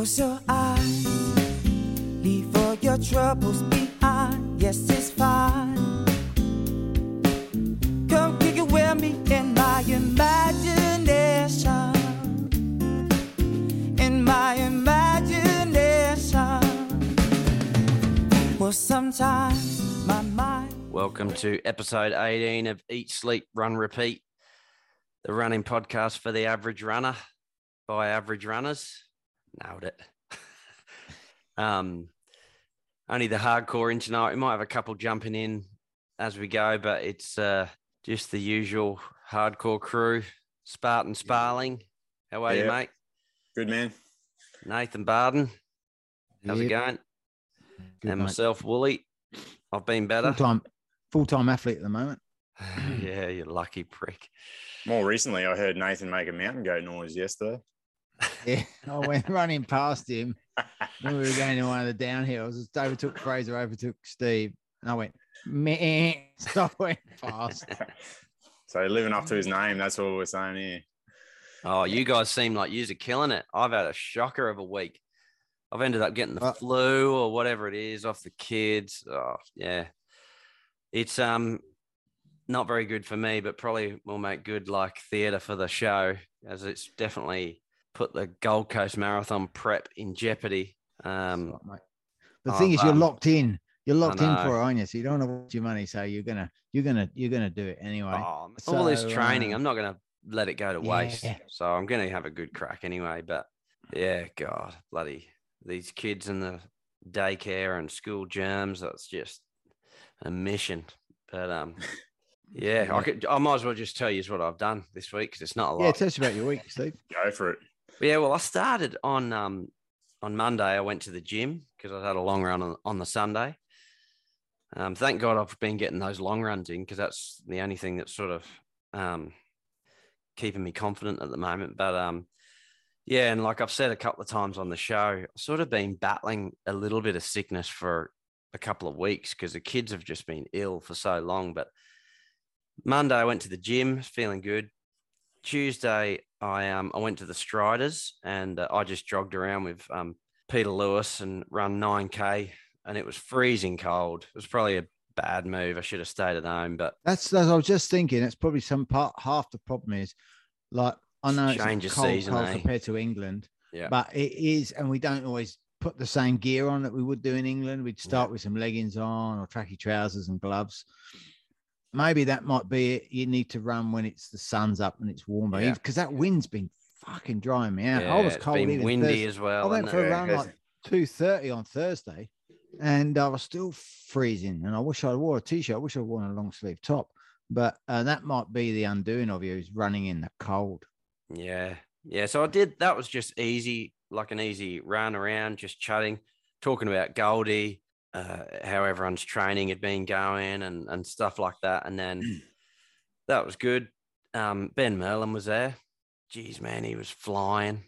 Close your eyes, leave all your troubles behind. Yes, it's fine. Come kick it with me in my imagination. In my imagination. Well, sometimes my mind. Welcome to episode 18 of Eat, Sleep, Run, Repeat, the running podcast for the average runner by average runners. Nailed it. um, only the hardcore in tonight. We might have a couple jumping in as we go, but it's uh, just the usual hardcore crew. Spartan Sparling. How are you, mate? Good man. Nathan Barden. How's it going? Good, and mate. myself, Woolley. I've been better. full time full time athlete at the moment. yeah, you lucky prick. More recently, I heard Nathan make a mountain goat noise yesterday. Yeah, I went running past him when we were going to one of the downhills. As David took Fraser, overtook Steve, and I went meh. So I went fast. So living up to his name, that's what we're saying here. Oh, you guys seem like you're killing it. I've had a shocker of a week. I've ended up getting the Uh, flu or whatever it is off the kids. Oh, yeah. It's um not very good for me, but probably will make good like theatre for the show, as it's definitely put the Gold Coast Marathon prep in jeopardy. Um, Right, mate. The Oh, thing is, you're um, locked in. You're locked in for it, aren't you? So you don't want to waste your money. So you're gonna, you're gonna, you're gonna do it anyway. oh, all this training, uh, I'm not going to let it go to waste. Yeah. So I'm going to have a good crack anyway. But yeah, God, bloody these kids in the daycare and school germs. That's just a mission. But um, yeah, I could. I might as well just tell you what I've done this week because it's not a lot. Yeah, tell us about your week, Steve. Go for it. Yeah, well, I started on um on Monday. I went to the gym because I had a long run on, on the Sunday. Um, thank God I've been getting those long runs in because that's the only thing that's sort of um keeping me confident at the moment. But um, yeah, and like I've said a couple of times on the show, I've sort of been battling a little bit of sickness for a couple of weeks because the kids have just been ill for so long. But Monday I went to the gym, feeling good. Tuesday, I um I went to the Striders and uh, I just jogged around with um Peter Lewis and run nine k, and it was freezing cold. It was probably a bad move. I should have stayed at home, but That's, that's I was just thinking. It's probably some part. Half the problem is, like I know it's Change of cold, season, cold eh? compared to England, yeah, but it is, and we don't always put the same gear on that we would do in England. We'd start with some leggings on or tracky trousers and gloves. Maybe that might be it. You need to run when it's the sun's up and it's warmer, Yeah. because that wind's been fucking drying me out. yeah, I was it's cold. even windy Thursday. as well. I went for a run like two thirty on Thursday, and I was still freezing. And I wish I wore a t-shirt. I wish I wore a long sleeve top. But uh, that might be the undoing of you is running in the cold. Yeah. Yeah. So I did that was just easy, like an easy run around, just chatting, talking about Goldie, uh, how everyone's training had been going and, and stuff like that. And then that was good. Um, ben Merlin was there. Jeez, man, he was flying.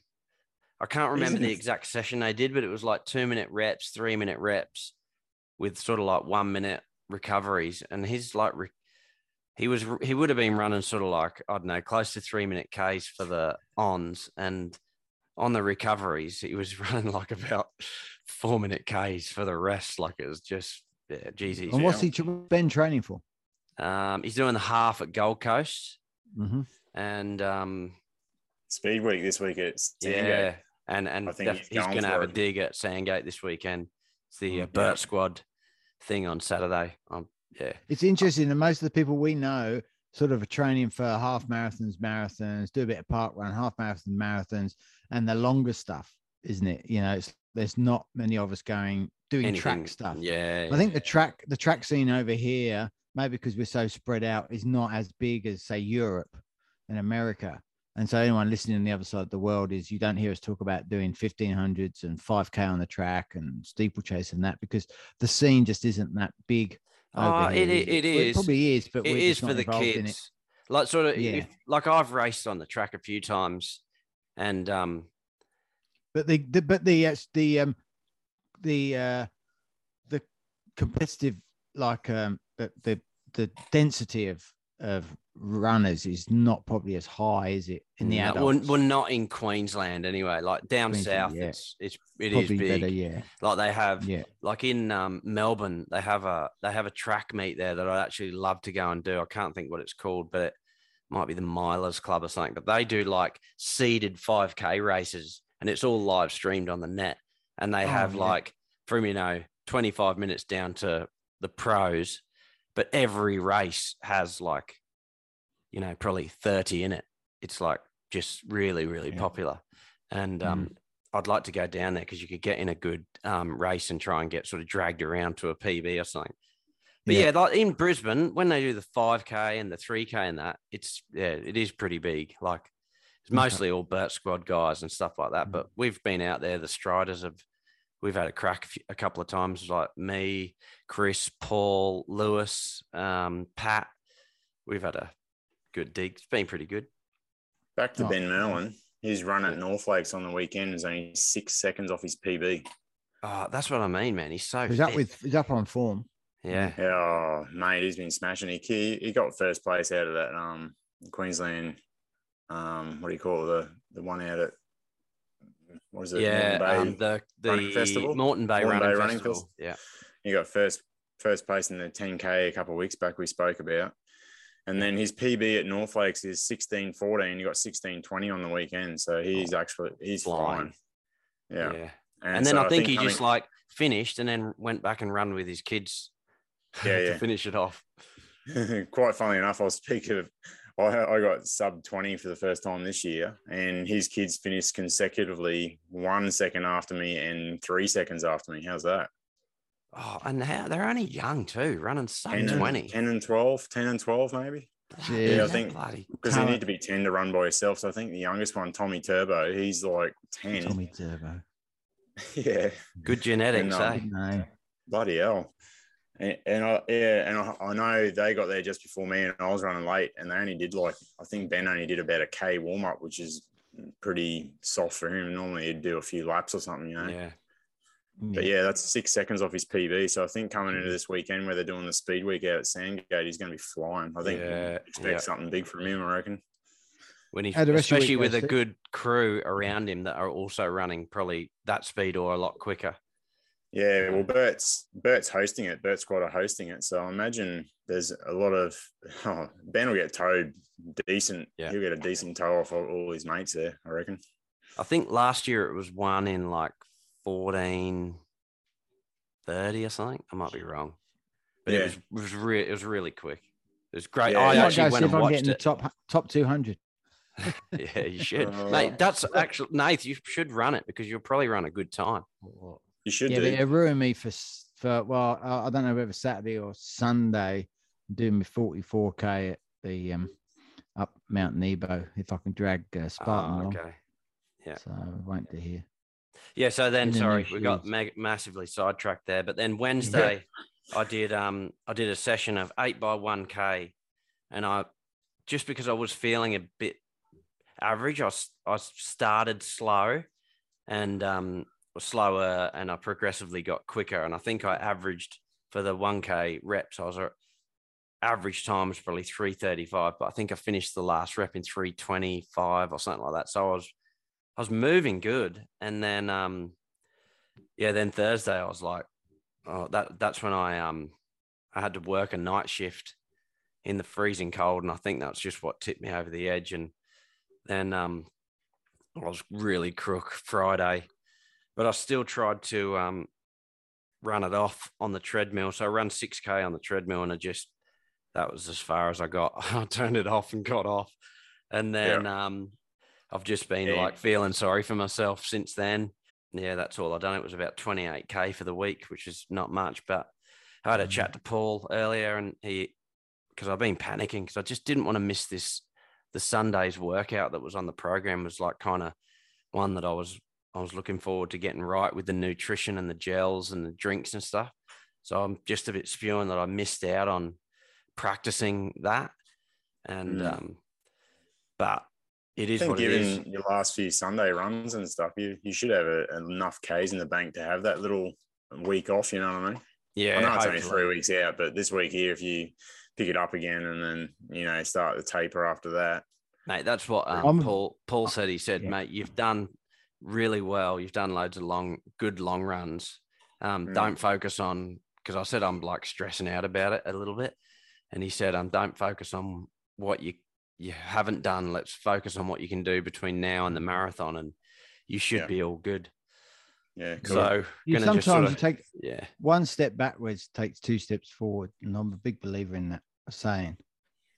I can't remember Isn't the it- exact session they did, but it was like two minute reps, three minute reps with sort of like one minute recoveries. And he's like, re- he was he would have been running sort of like I don't know, close to three minute Ks for the ons, and on the recoveries he was running like about four minute Ks for the rest. Like it was just yeah, geez, he's, And what's he been training for? um, he's doing the half at Gold Coast, Mhm. and um, Speed week this week at Sandgate. yeah, and and I think def- he's he's, going going to for have a dig at Sandgate this weekend. It's the uh, Mm, Burt yeah. Squad thing on Saturday. Um, yeah, It's interesting that most of the people we know sort of are training for half marathons, marathons, do a bit of park run, half marathon, marathons, and the longer stuff, isn't it? You know, it's there's not many of us going doing anything track stuff. Yeah, I think the track the track scene over here, maybe because we're so spread out, is not as big as say Europe and America. And so anyone listening on the other side of the world is you don't hear us talk about doing 1500s and 5k on the track and steeplechase and that because the scene just isn't that big. Oh, over it here, i- is it probably is, but it we're is just for the involved in it. kids. Like sort of, Yeah. if, like I've raced on the track a few times, and um, But the, the but the uh, the um the uh the competitive like um the the, the density of of runners is not probably as high, is it? In the No, adults, Well, well, not in Queensland anyway. Like down south, yeah. it's it's it is probably big. better. Yeah, Like they have yeah. like in um, Melbourne, they have a they have a track meet there that I'd actually love to go and do. I can't think what it's called, but it might be the Milers Club or something. But they do like seeded 5K races, and it's all live streamed on the net. And they Oh, have yeah. like from you know 25 minutes down to the pros, but every race has like you know probably 30 in it. It's like just really really Yeah. popular, and um, I'd like to go down there because you could get in a good um, race and try and get sort of dragged around to a PB or something. But Yeah. yeah. like in Brisbane, when they do the 5K and the 3K and that, it's yeah, it is pretty big. Like it's mostly all Burt Squad guys and stuff like that. Mm. But we've been out there, the striders have we've had a crack a couple of times, like me, Chris, Paul, Lewis, um, Pat. We've had a good dig. It's been pretty good. Back to Oh. Ben Merlin. His run at North Lakes on the weekend is only six seconds off his PB. Oh, that's what I mean, man. He's so He's up with. He's up on form. yeah. Yeah, oh, mate, he's been smashing. He he he got first place out of that um Queensland. Um, what do you call it? The the one out at what is it? Yeah, Moreton um, Bay. the Running the Festival? Moreton Bay, Moreton Running, Bay Running Festival. Festival. Yeah, He got first first place in the 10k a couple of weeks back. We spoke about, and then his PB at North Lakes is 16:14. He got 16:20 on the weekend, so oh, he's actually he's Flying. flying. Yeah, yeah. And, then so I think he coming- just like finished and then went back and run with his kids. Yeah, to yeah. finish it off. quite funnily enough, I'll speak of I, I got sub 20 for the first time this year, and his kids finished consecutively one second after me and three seconds after me. How's that? Oh, and how they're only young too, running sub 10 and, 20. 10 and 12, 10 and 12, maybe. Yeah, I think- bloody. Because you Talent. need to be 10 to run by yourself. So I think the youngest one, Tommy Turbo, he's like 10. Tommy Turbo. yeah, Good genetics, And, um, eh? Good bloody hell. And, and I, yeah, and I, I know they got there just before me, and I was running late, and they only did like I think Ben only did about a k warm up, which is pretty soft for him. Normally he'd do a few laps or something, you know. Yeah. Hmm. But yeah, that's six seconds off his PB. So I think coming into hmm. this weekend where they're doing the speed week out at Sandgate, he's going to be flying. I think Yeah, expect yeah. something big from him. I reckon. When he, How the rest of your especially with goes, a Steve? good crew around him that are also running probably that speed or a lot quicker. Yeah, well, Bert's Bert's hosting it. Bert's quite a hosting it. So I imagine there's a lot of oh, Ben will get towed decent. Yeah. He'll get a decent tow off all, all his mates there. I reckon. I think last year it was one in like 14 30 or something. I might be wrong. But Yeah. it was it was re- it was really quick. It was great. Yeah. I actually went if and I'm watched getting the it. top top 200. yeah, you should. Uh, Mate, that's actually Nath, you should run it because you'll probably run a good time. You should Yeah, do. but it ruined me for for well, I I don't know whether Saturday or Sunday. doing my 44k at the um up Mount Nebo if I can drag uh, Spartan along. okay. yeah. So I won't to hear. Yeah, so then In the new sorry, we got mag- massively sidetracked there. But then Wednesday, I did um I did a session of eight by one k, and I just because I was feeling a bit average, I I started slow, and um was slower, and I progressively got quicker, and I think I averaged for the one k reps. I was a- average time was probably three thirty five, but I think I finished the last rep in three twenty five or something like that. So I was I was moving good, and then um, yeah, then Thursday I was like, oh, that that's when I um, I had to work a night shift in the freezing cold, and I think that's just what tipped me over the edge. And then um, I was really crook Friday, but I still tried to um, run it off on the treadmill. So I ran six k on the treadmill, and I just that was as far as I got. I turned it off and got off, and then um, I've just been Yeah. like feeling sorry for myself since then. Yeah, that's all I've done. It was about 28k for the week, which is not much. But I had a Mm. chat to Paul earlier, and he because I've been panicking because I just didn't want to miss this. The Sunday's workout that was on the program was like kind of one that I was I was looking forward to getting right with the nutrition and the gels and the drinks and stuff. So I'm just a bit spewing that I missed out on practicing that. And Mm. um, but it I think what it is. given your last few Sunday runs and stuff, you, you should have a, enough Ks in the bank to have that little week off. You know what I mean? Yeah, I know it's only three weeks out, but this week here, if you pick it up again, and then you know start the taper after that. Mate, that's what um, Paul Paul said. He said, Yeah. mate, you've done really well. You've done loads of long, good long runs. Um, Mm. Don't focus on because I said I'm like stressing out about it a little bit, and he said, um, don't focus on what you you haven't done. Let's focus on what you can do between now and the marathon, and you should Yeah. be all good. Yeah, cool. So You, gonna just sometimes sort of, you take yeah, one step backwards takes two steps forward, and I'm a big believer in that saying.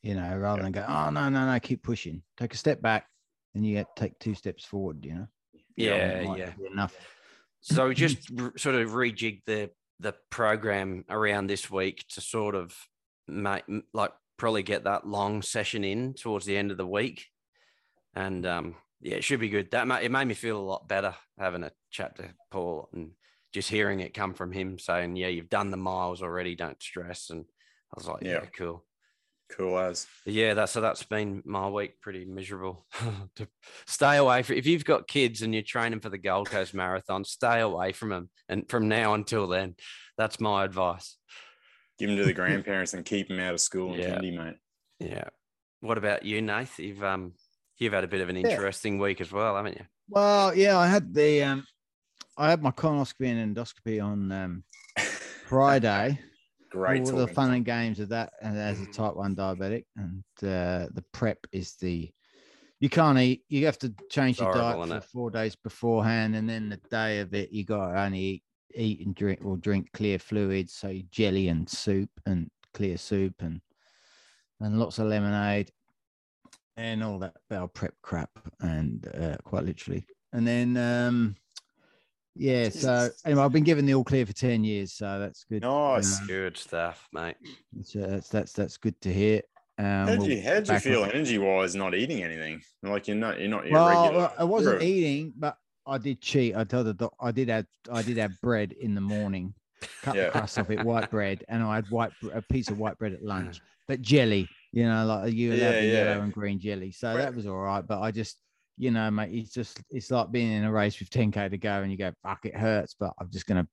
You know, rather Yeah. than go, oh no, no, no, keep pushing. Take a step back, and you get take two steps forward. You know. yeah, That might yeah. Enough. So we just r- sort of rejig the the program around this week to sort of make like probably get that long session in towards the end of the week, and um, yeah, it should be good. That it made me feel a lot better having a chat to Paul and just hearing it come from him saying, "Yeah, you've done the miles already. Don't stress." And I was like, "Yeah, Yeah. cool." cool as. Yeah, that's so that's been my week pretty miserable. to stay away from if you've got kids and you're training for the Gold Coast Marathon, stay away from them. And from now until then, that's my advice. Give them to the grandparents and keep them out of school and Yeah. candy, mate. Yeah. What about you, Nath? You've um you've had a bit of an Yeah. interesting week as well, haven't you? Well, yeah, I had the um, I had my colonoscopy and endoscopy on um Friday. Great all the fun and games of that and as a type 1 diabetic and uh, the prep is the you can't eat you have to change your Horrible, diet for four days beforehand and then the day of it you got to only eat, eat and drink or drink clear fluids so jelly and soup and clear soup and and lots of lemonade and all that bowel prep crap and uh, quite literally and then um yeah so anyway i've been given the all clear for 10 years so that's good Nice. Um, Good stuff, mate. that's, uh, that's that's that's good to hear. Um, How'd we'll you how'd you feel energy wise not eating anything? Like you're not you're not your Well, regular. I wasn't eating, but I did cheat. I told the doc I did have I did have bread in the morning, cut Yeah. the crust off it, white bread, and I had white a piece of white bread at lunch, but jelly, you know, like you allowed Yeah, yeah. yellow and green jelly, so Right. that was all right. But I just, you know, mate, it's just it's like being in a race with 10k to go, and you go, fuck, it hurts, but I'm just gonna.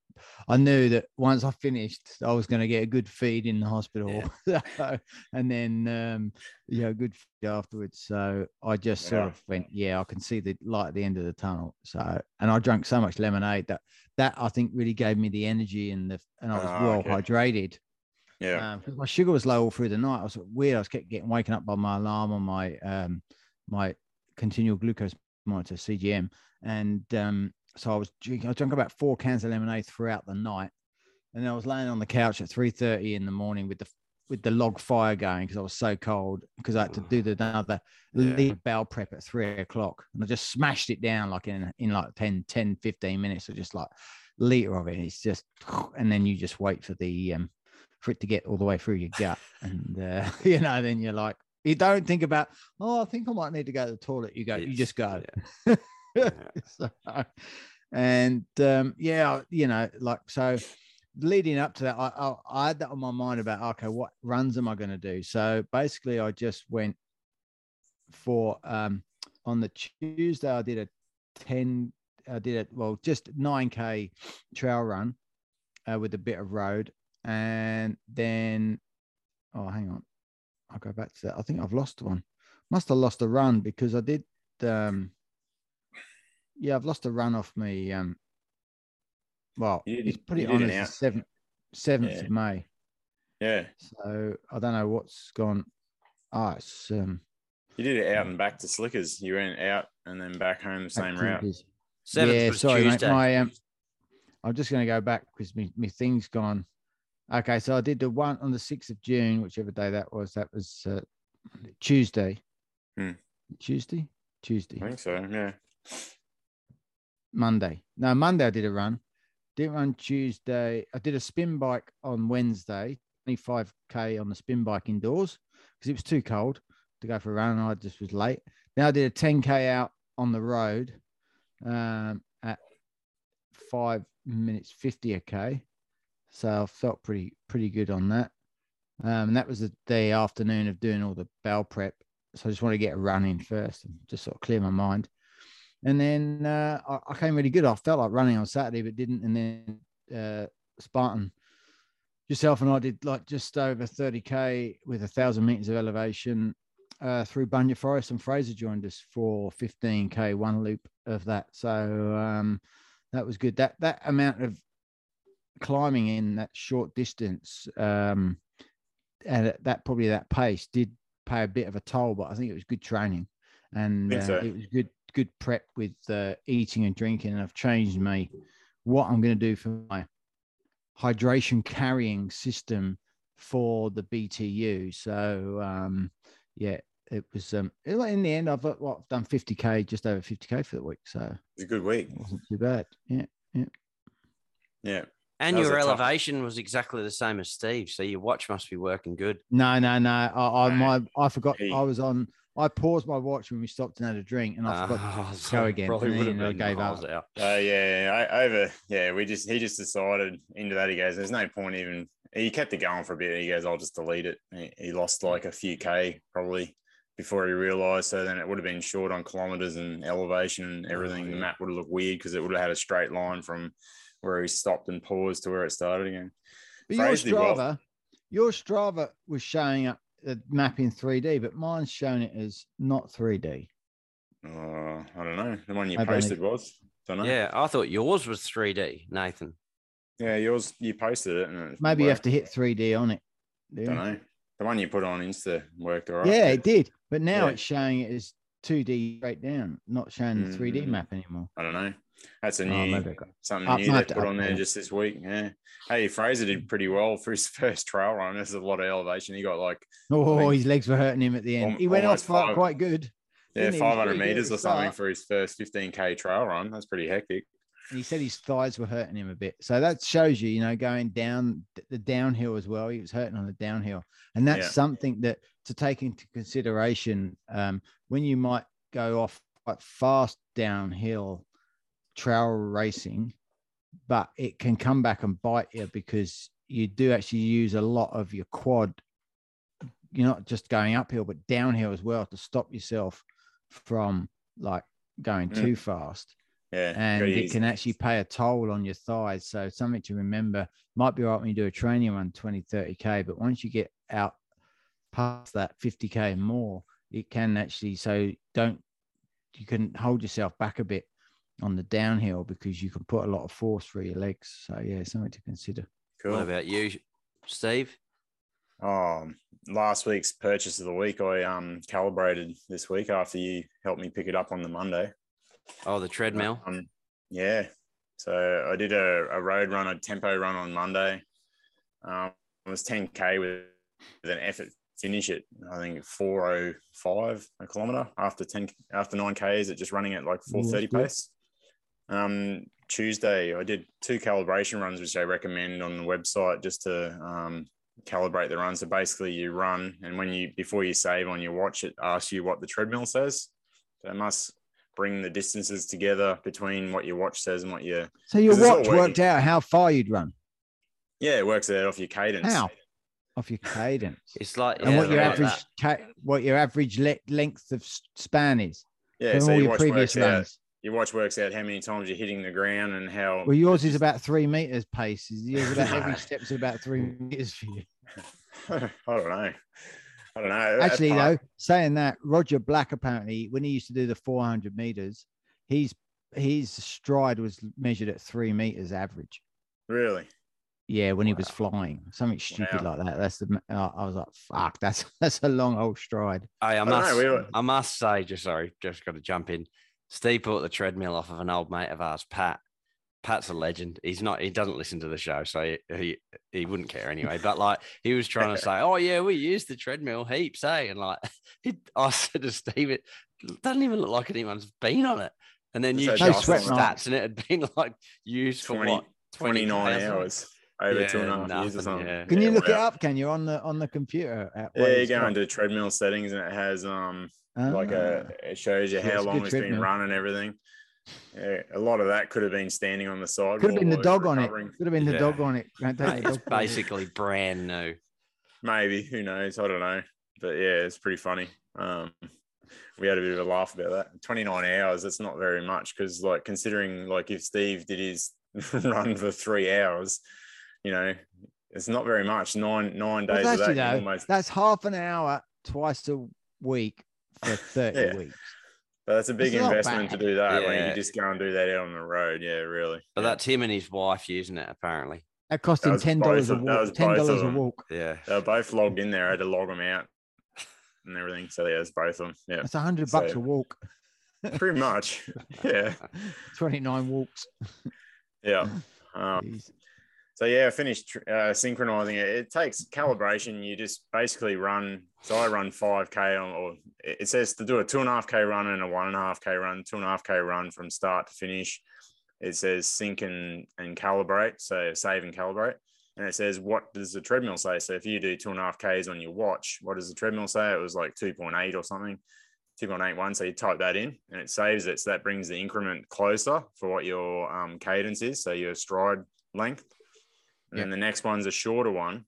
I knew that once I finished, I was gonna get a good feed in the hospital, So- and then um, you know, good feed afterwards. So I just sort Yeah. of went, yeah, I can see the light at the end of the tunnel. So, and I drank so much lemonade that that I think really gave me the energy and the and I was Ah, well okay. hydrated. yeah. Um, my sugar was low all through the night. I was weird. I was kept getting waken up by my alarm on my um my continual glucose monitor CGM, and um so I was drinking. I drank about four cans of lemonade throughout the night, and I was laying on the couch at three thirty in the morning with the with the log fire going because I was so cold because I had to do the another Yeah. lead bowel prep at three o'clock. And I just smashed it down like in in like 10 10 15 minutes or just like liter of it. It's just and then you just wait for the um for it to get all the way through your gut. And uh you know then you're like you don't think about oh I think I might need to go to the toilet you go you just go yeah. Yeah. so, and um, yeah, you know, like so leading up to that, I, I, I had that on my mind about okay, what runs am I going to do? So basically, I just went for um, on the Tuesday, I did a 10, I did it, well, just 9K trail run uh, with a bit of road. And then, oh, hang on, I'll go back to that. I think I've lost one. Must have lost a run because I did. Um, yeah, I've lost a run off me. Um, well, You it's did- put it on as the seventh seventh Yeah. of May. Yeah. So I don't know what's gone. Ah, it's um, You did it out and back to Slickers. You went out and then back home the same route. activities. Seventh yeah, sorry, Tuesday. mate. My um, I'm just going to go back because my, my thing's gone. Okay, so I did the one on the sixth of June, whichever day that was. That was uh, Tuesday. Hmm. Tuesday, Tuesday, I think so. Yeah. Monday. No, Monday I did a run. Didn't run Tuesday. I did a spin bike on Wednesday, 25k on the spin bike indoors because it was too cold to go for a run. And I just was late. Then I did a 10k out on the road um, at five minutes 50 a k. So I felt pretty pretty good on that. Um, and that was the day afternoon of doing all the bowel prep. So I just want to get a run in first and just sort of clear my mind. And then uh, I, I came really good. I felt like running on Saturday, but didn't. And then uh, Spartan yourself and I did like just over 30k with a thousand meters of elevation uh, through Bunya Forest, and Fraser joined us for 15k one loop of that. So um, that was good. That that amount of climbing in that short distance um, and at that probably that pace did pay a bit of a toll, but I think it was good training and uh, so. it was good good prep with uh, eating and drinking. And I've changed me what I'm going to do for my hydration carrying system for the BTU. So um, yeah, it was um, in the end I've uh, what, I've done 50k, just over 50k for the week, so It's a good week. it wasn't too bad. Yeah, yeah. Yeah. And That your a tough- elevation was exactly the same as Steve. So your watch must be working good. No, no, no. I, I my I forgot. He- I was on. I paused my watch when we stopped and had a drink, and I forgot. Ah, to go again. Probably would have been gave miles up. out. Uh, yeah, I, over. Yeah, we just he just decided into that. He goes, "There's no point even." He kept it going for a bit. And He goes, "I'll just delete it." He, he lost like a few k probably before he realised. So then it would have been short on kilometres and elevation and everything. The yeah. map would have looked weird because it would have had a straight line from where he stopped and paused to where it started again. But your Fraser did well. Strava, your Strava was showing up the map in 3D, but mine's showing it as not 3D. Uh, I don't know. The one you I don't posted was. Don't know. Yeah, I thought yours was 3D, Nathan. Yeah, yours. You posted it. And it Maybe you have to hit 3D on it. do Don't know. The one you put on Insta worked all right. Yeah, it did. But now Yeah. it's showing it as 2D straight down, not showing the 3D Mm. map anymore. I don't know. That's a Oh, new I got- something Up- new they put on there just this week. Yeah. Hey, Fraser did pretty well for his first trail run. There's a lot of elevation. He got like Oh, think his legs were hurting him at the end. he went off quite, five- quite good. yeah, he? He 500 pretty good at meters or something for his first 15k trail run. That's pretty hectic. and he said his thighs were hurting him a bit. So that shows you, you know, going down the downhill as well. He was hurting on the downhill, and that's Yeah. something that to take into consideration um, when you might go off quite fast downhill trail racing, but it can come back and bite you because you do actually use a lot of your quad. You're not just going uphill, but downhill as well to stop yourself from like going Mm. too fast Yeah. and it use- can actually pay a toll on your thighs. So something to remember. Might be all right when you do a training run 20, 30K, but once you get out past that 50K and more, it can actually, so don't, you can hold yourself back a bit on the downhill because you can put a lot of force through your legs. So yeah, something to consider. cool. What about you, Steve? Oh, last week's purchase of the week, I um calibrated this week after you helped me pick it up on the Monday. Oh, the treadmill. Um, yeah. So I did a, a road run, a tempo run on Monday. Um, it was 10k with, with an effort finish it. I think 405 a kilometer after 10 after 9k's. It just running at like 430 good. pace. Um, Tuesday I did two calibration runs, which I recommend on the website just to um, calibrate the run. So basically, you run, and when you before you save on your watch, it asks you what the treadmill says. So it must bring the distances together between what your watch says and what your So your watch worked out how far you'd run yeah it works out off your cadence. How? off your cadence It's like and yeah, what your like average, ca- what your average le- length of span is Yeah, from so all your your watch previous works out. runs. Your watch works out how many times you're hitting the ground and how. Well, yours is about three meters pace. Yours about every step's about three meters for you. I don't know. I don't know. Actually, part- though, saying that, Roger Black apparently, when he used to do the 400 meters, he's his stride was measured at three meters average. really. Yeah, when he was flying, something stupid Wow. like that. That's the. I was like, "Fuck, that's that's a long old stride." Hey, I don't know, must, we were- I must say, just sorry, just got to jump in. Steve bought the treadmill off of an old mate of ours, Pat. Pat's a legend. He's not. He doesn't listen to the show, so he he, he wouldn't care anyway. But like, he was trying to say, "Oh yeah, we use the treadmill heaps, eh?" And like, he, I said to Steve, "It doesn't even look like anyone's been on it." And then It's you a checked the sweat stats, and it had been like used for 20 what 20 29 days? hours over two and a Yeah, half years or something. yeah. Can you Yeah, look it up? Can you on the on the computer? At Yeah, you go into treadmill settings and it has um like a it shows you how long it's been treadmill. run and everything. Yeah, a lot of that could have been standing on the side. Could have been the while dog on it. Could have been the Yeah. dog on it. Don't take Mate, the it's dog on it. basically brand new. Maybe who knows? I don't know, but yeah, it's pretty funny. Um, we had a bit of a laugh about that. Twenty nine hours. That's not very much because, like, considering like if Steve did his run for three hours, you know, It's not very much. Nine nine days that's, of that. you know, almost, that's half an hour twice a week for 30 Yeah. weeks. but that's a big It's investment to do that when you can just go and do that out on the road. Yeah, really. But yeah. that's him and his wife using it apparently. That cost him was ten dollars a of- that walk. Ten dollars a walk. Yeah. they were both logged in there. I had to log them out and everything. So yeah, it's both of them. Yeah, it's a hundred bucks a walk. pretty much. Yeah, Twenty nine walks. yeah. Um, Jeez. So yeah, I finished uh, synchronizing it. It takes calibration. You just basically run. So I run five k on, or it says to do a two and a half k run and a one and a half k run. Two and a half k run from start to finish. It says sync and and calibrate. So save and calibrate. And it says what does the treadmill say? So if you do two and a half k's on your watch, what does the treadmill say? It was like two point eight or something. 2.81. So you type that in and it saves it. So that brings the increment closer for what your um, cadence is. So your stride length. And then the next one's a shorter one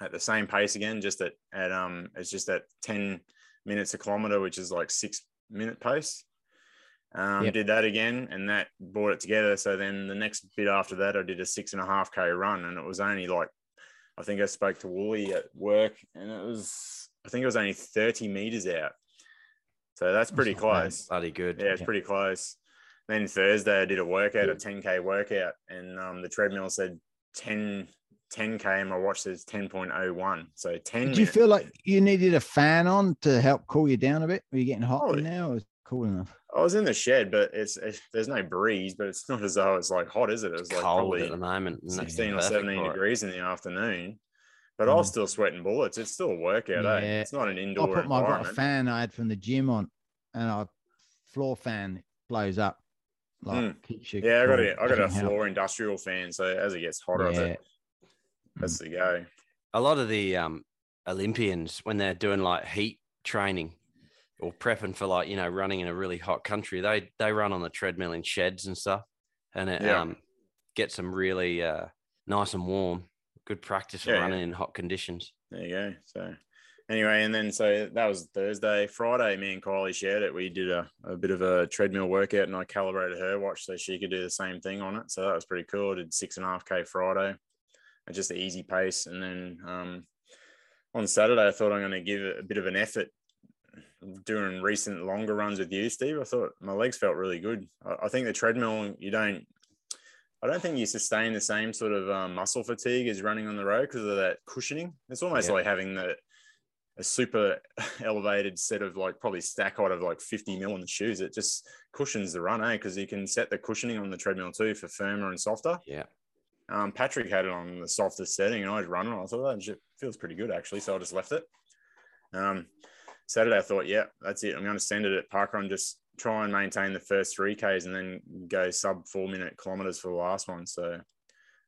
at the same pace again, just at, at um it's just at 10 minutes a kilometer, which is like six minute pace. Um, Yep. did that again and that brought it together. So then the next bit after that, I did a six and a half K run and it was only like I think I spoke to Woolley at work and it was I think it was only 30 meters out. So that's pretty bad. close. Bloody good. Yeah, it's Yeah. pretty close. Then Thursday, I did a workout, a 10K workout, and um, the treadmill said 10, 10K, and my watch says 10.01. So 10. Did you feel like you needed a fan on to help cool you down a bit? Were you getting hot Oh, in now or is it cool enough? I was in the shed, but it's, it's there's no breeze, but it's not as though it's like hot, is it? It was like Cold probably at the moment. 16 or 17 degrees in the afternoon. But I was Mm. still sweating bullets. It's still a workout, eh? It's not an indoor. I put my I got a fan I had from the gym on and I floor fan blows up. Like Mm. keeps you Yeah, I got cool. a I got a floor industrial fan, so as it gets hotter, Yeah. it, that's the go. a lot of the um, Olympians when they're doing like heat training or prepping for like you know running in a really hot country, they they run on the treadmill in sheds and stuff, and it Yeah. um, gets them really uh, nice and warm. Good practice for Yeah, yeah. running in hot conditions. There you go. So anyway, and then so that was Thursday. Friday, me and Kylie shared it. We did a, a bit of a treadmill workout and I calibrated her watch so she could do the same thing on it. So that was pretty cool. I did six and a half K Friday. at Just an easy pace. And then um, on Saturday, I thought I'm going to give it a bit of an effort doing recent longer runs with you, Steve. I thought my legs felt really good. I, I think the treadmill, you don't, I don't think you sustain the same sort of um, muscle fatigue as running on the road because of that cushioning. It's almost Yeah. like having the a super elevated set of like probably stack height of like 50 mil in the shoes. It just cushions the run, eh? Because you can set the cushioning on the treadmill too for firmer and softer. Yeah. Um, Patrick had it on the softest setting, and I was running. I thought that shit feels pretty good actually, so I just left it. Um, Saturday, I thought, yeah, that's it. I'm going to send it at parkrun. Just try and maintain the first three Ks and then go sub four minute kilometers for the last one. So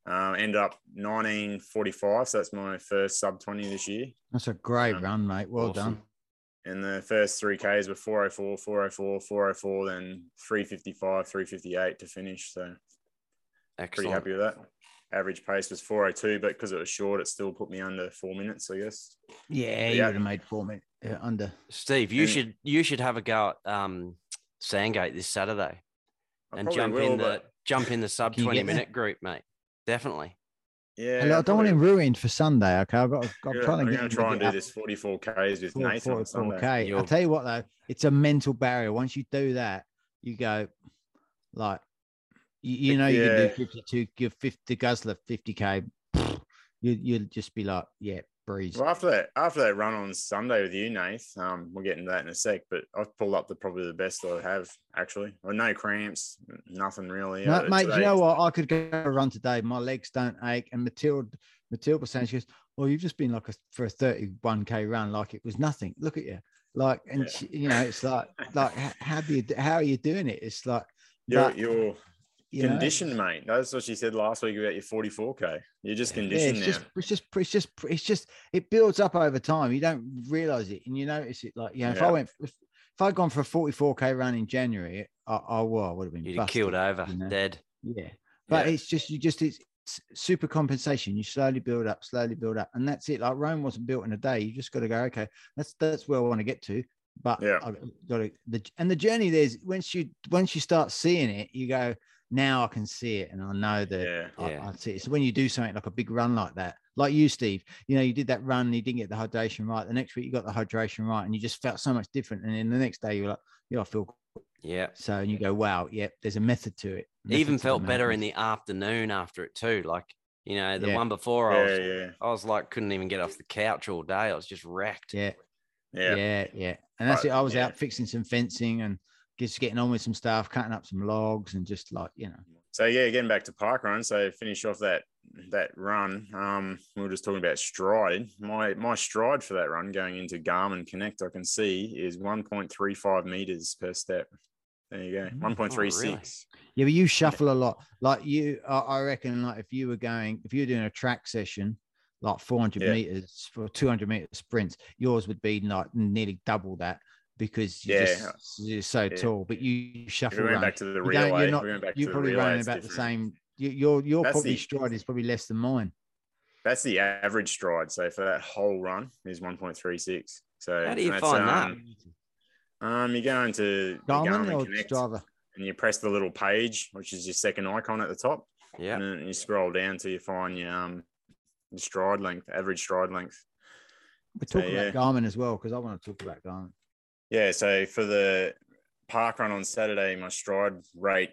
um, end up 1945. So that's my first sub 20 this year. That's a great Um, run, mate. Well Awesome. done. And the first three Ks were 404, 404, 404, then 355, 358 to finish. So pretty happy with that. Average pace was 402, but because it was short, it still put me under four minutes, I guess. Yeah, you Yeah. would have made four minutes uh, under. Steve, you And- should you should have a go at um, Sandgate this Saturday I and jump will, in the but jump in the sub twenty get there? minute group, mate. Definitely. yeah, Hello, I don't want him probably- ruined for Sunday. Okay, I've got. I'm yeah, trying I'm to get going him to try and do up this 44 Ks with four- Nathan on 44 Sunday. K. I'll You'll- tell you what though, it's a mental barrier. Once you do that, you go like, you, you know, you can Yeah. do 52, give 50 Guzzler 50k. You you'll just be like, yeah, breeze. Well, after that, after that run on Sunday with you, Nath, um, we'll get into that in a sec. But I've pulled up the probably the best I have actually. Well, no cramps, nothing really. No, Uh, mate, you know what? I could go a run today. My legs don't ache. And Matilda, Matilda saying, she goes, "Well, you've just been like a, for a thirty-one k run, like it was nothing. Look at you, like, and Yeah. she, you know, it's like, like, how do you, how are you doing it? It's like, You're, you're you know, conditioned, mate. That's what she said last week about your 44k. You're just Yeah. Yeah, conditioned it's now. just, it's just, it's just, it's just, it builds up over time. You don't realize it, and you notice it. Like, you know, if I went, if, if I'd gone for a forty-four k run in January, I, I, well, I would have been You'd have killed over, you know? dead. Yeah. But Yeah. it's just you just it's, it's super compensation. You slowly build up, slowly build up, and that's it. Like Rome wasn't built in a day. You just got to go. Okay, that's that's where I want to get to. But Yeah. I got to the and the journey. There's once you once you start seeing it, you go. Now I can see it, and I know that Yeah. I, Yeah. I see it. So when you do something like a big run like that, like you, Steve. You know, you did that run, and you didn't get the hydration right. The next week, you got the hydration right, and you just felt so much different. And then the next day, you're like, yeah, I feel Yeah. so, and you go, wow, yeah, there's a method to it. Method Even felt better in the afternoon after it too. Like, you know, the Yeah. one before I was yeah, I was like couldn't even get off the couch all day. I was just wrecked. yeah, yeah. yeah, yeah. And that's it. I was yeah. out fixing some fencing and just getting on with some stuff, cutting up some logs, and just like you know, So yeah, getting back to park run. So finish off that that run. Um, we were just talking about stride. My my stride for that run going into Garmin Connect, I can see is 1.35 meters per step. There you go, Mm. 1.36. Yeah, but you shuffle a lot. Like you, I I reckon, like if you were going, if you were doing a track session, like 400 Yeah. meters for 200 meter sprints, yours would be like nearly double that because you're, Yeah. just, you're so Yeah. tall. But you If shuffle we went run. back to the you You're, not- we went back You're to probably relay. running it's about the same. You, your your That's probably the- stride is probably less than mine. That's the average stride. So for that whole run is 1.36. So How do you that's, find that? um, Um, you go into Garmin Garmin or Connect Strava? and you press the little page, which is your second icon at the top. Yeah. And then you scroll down till you find your um your stride length, average stride length. We're So, talking yeah. about Garmin as well because I want to talk about Garmin. Yeah, so for the park run on Saturday, my stride rate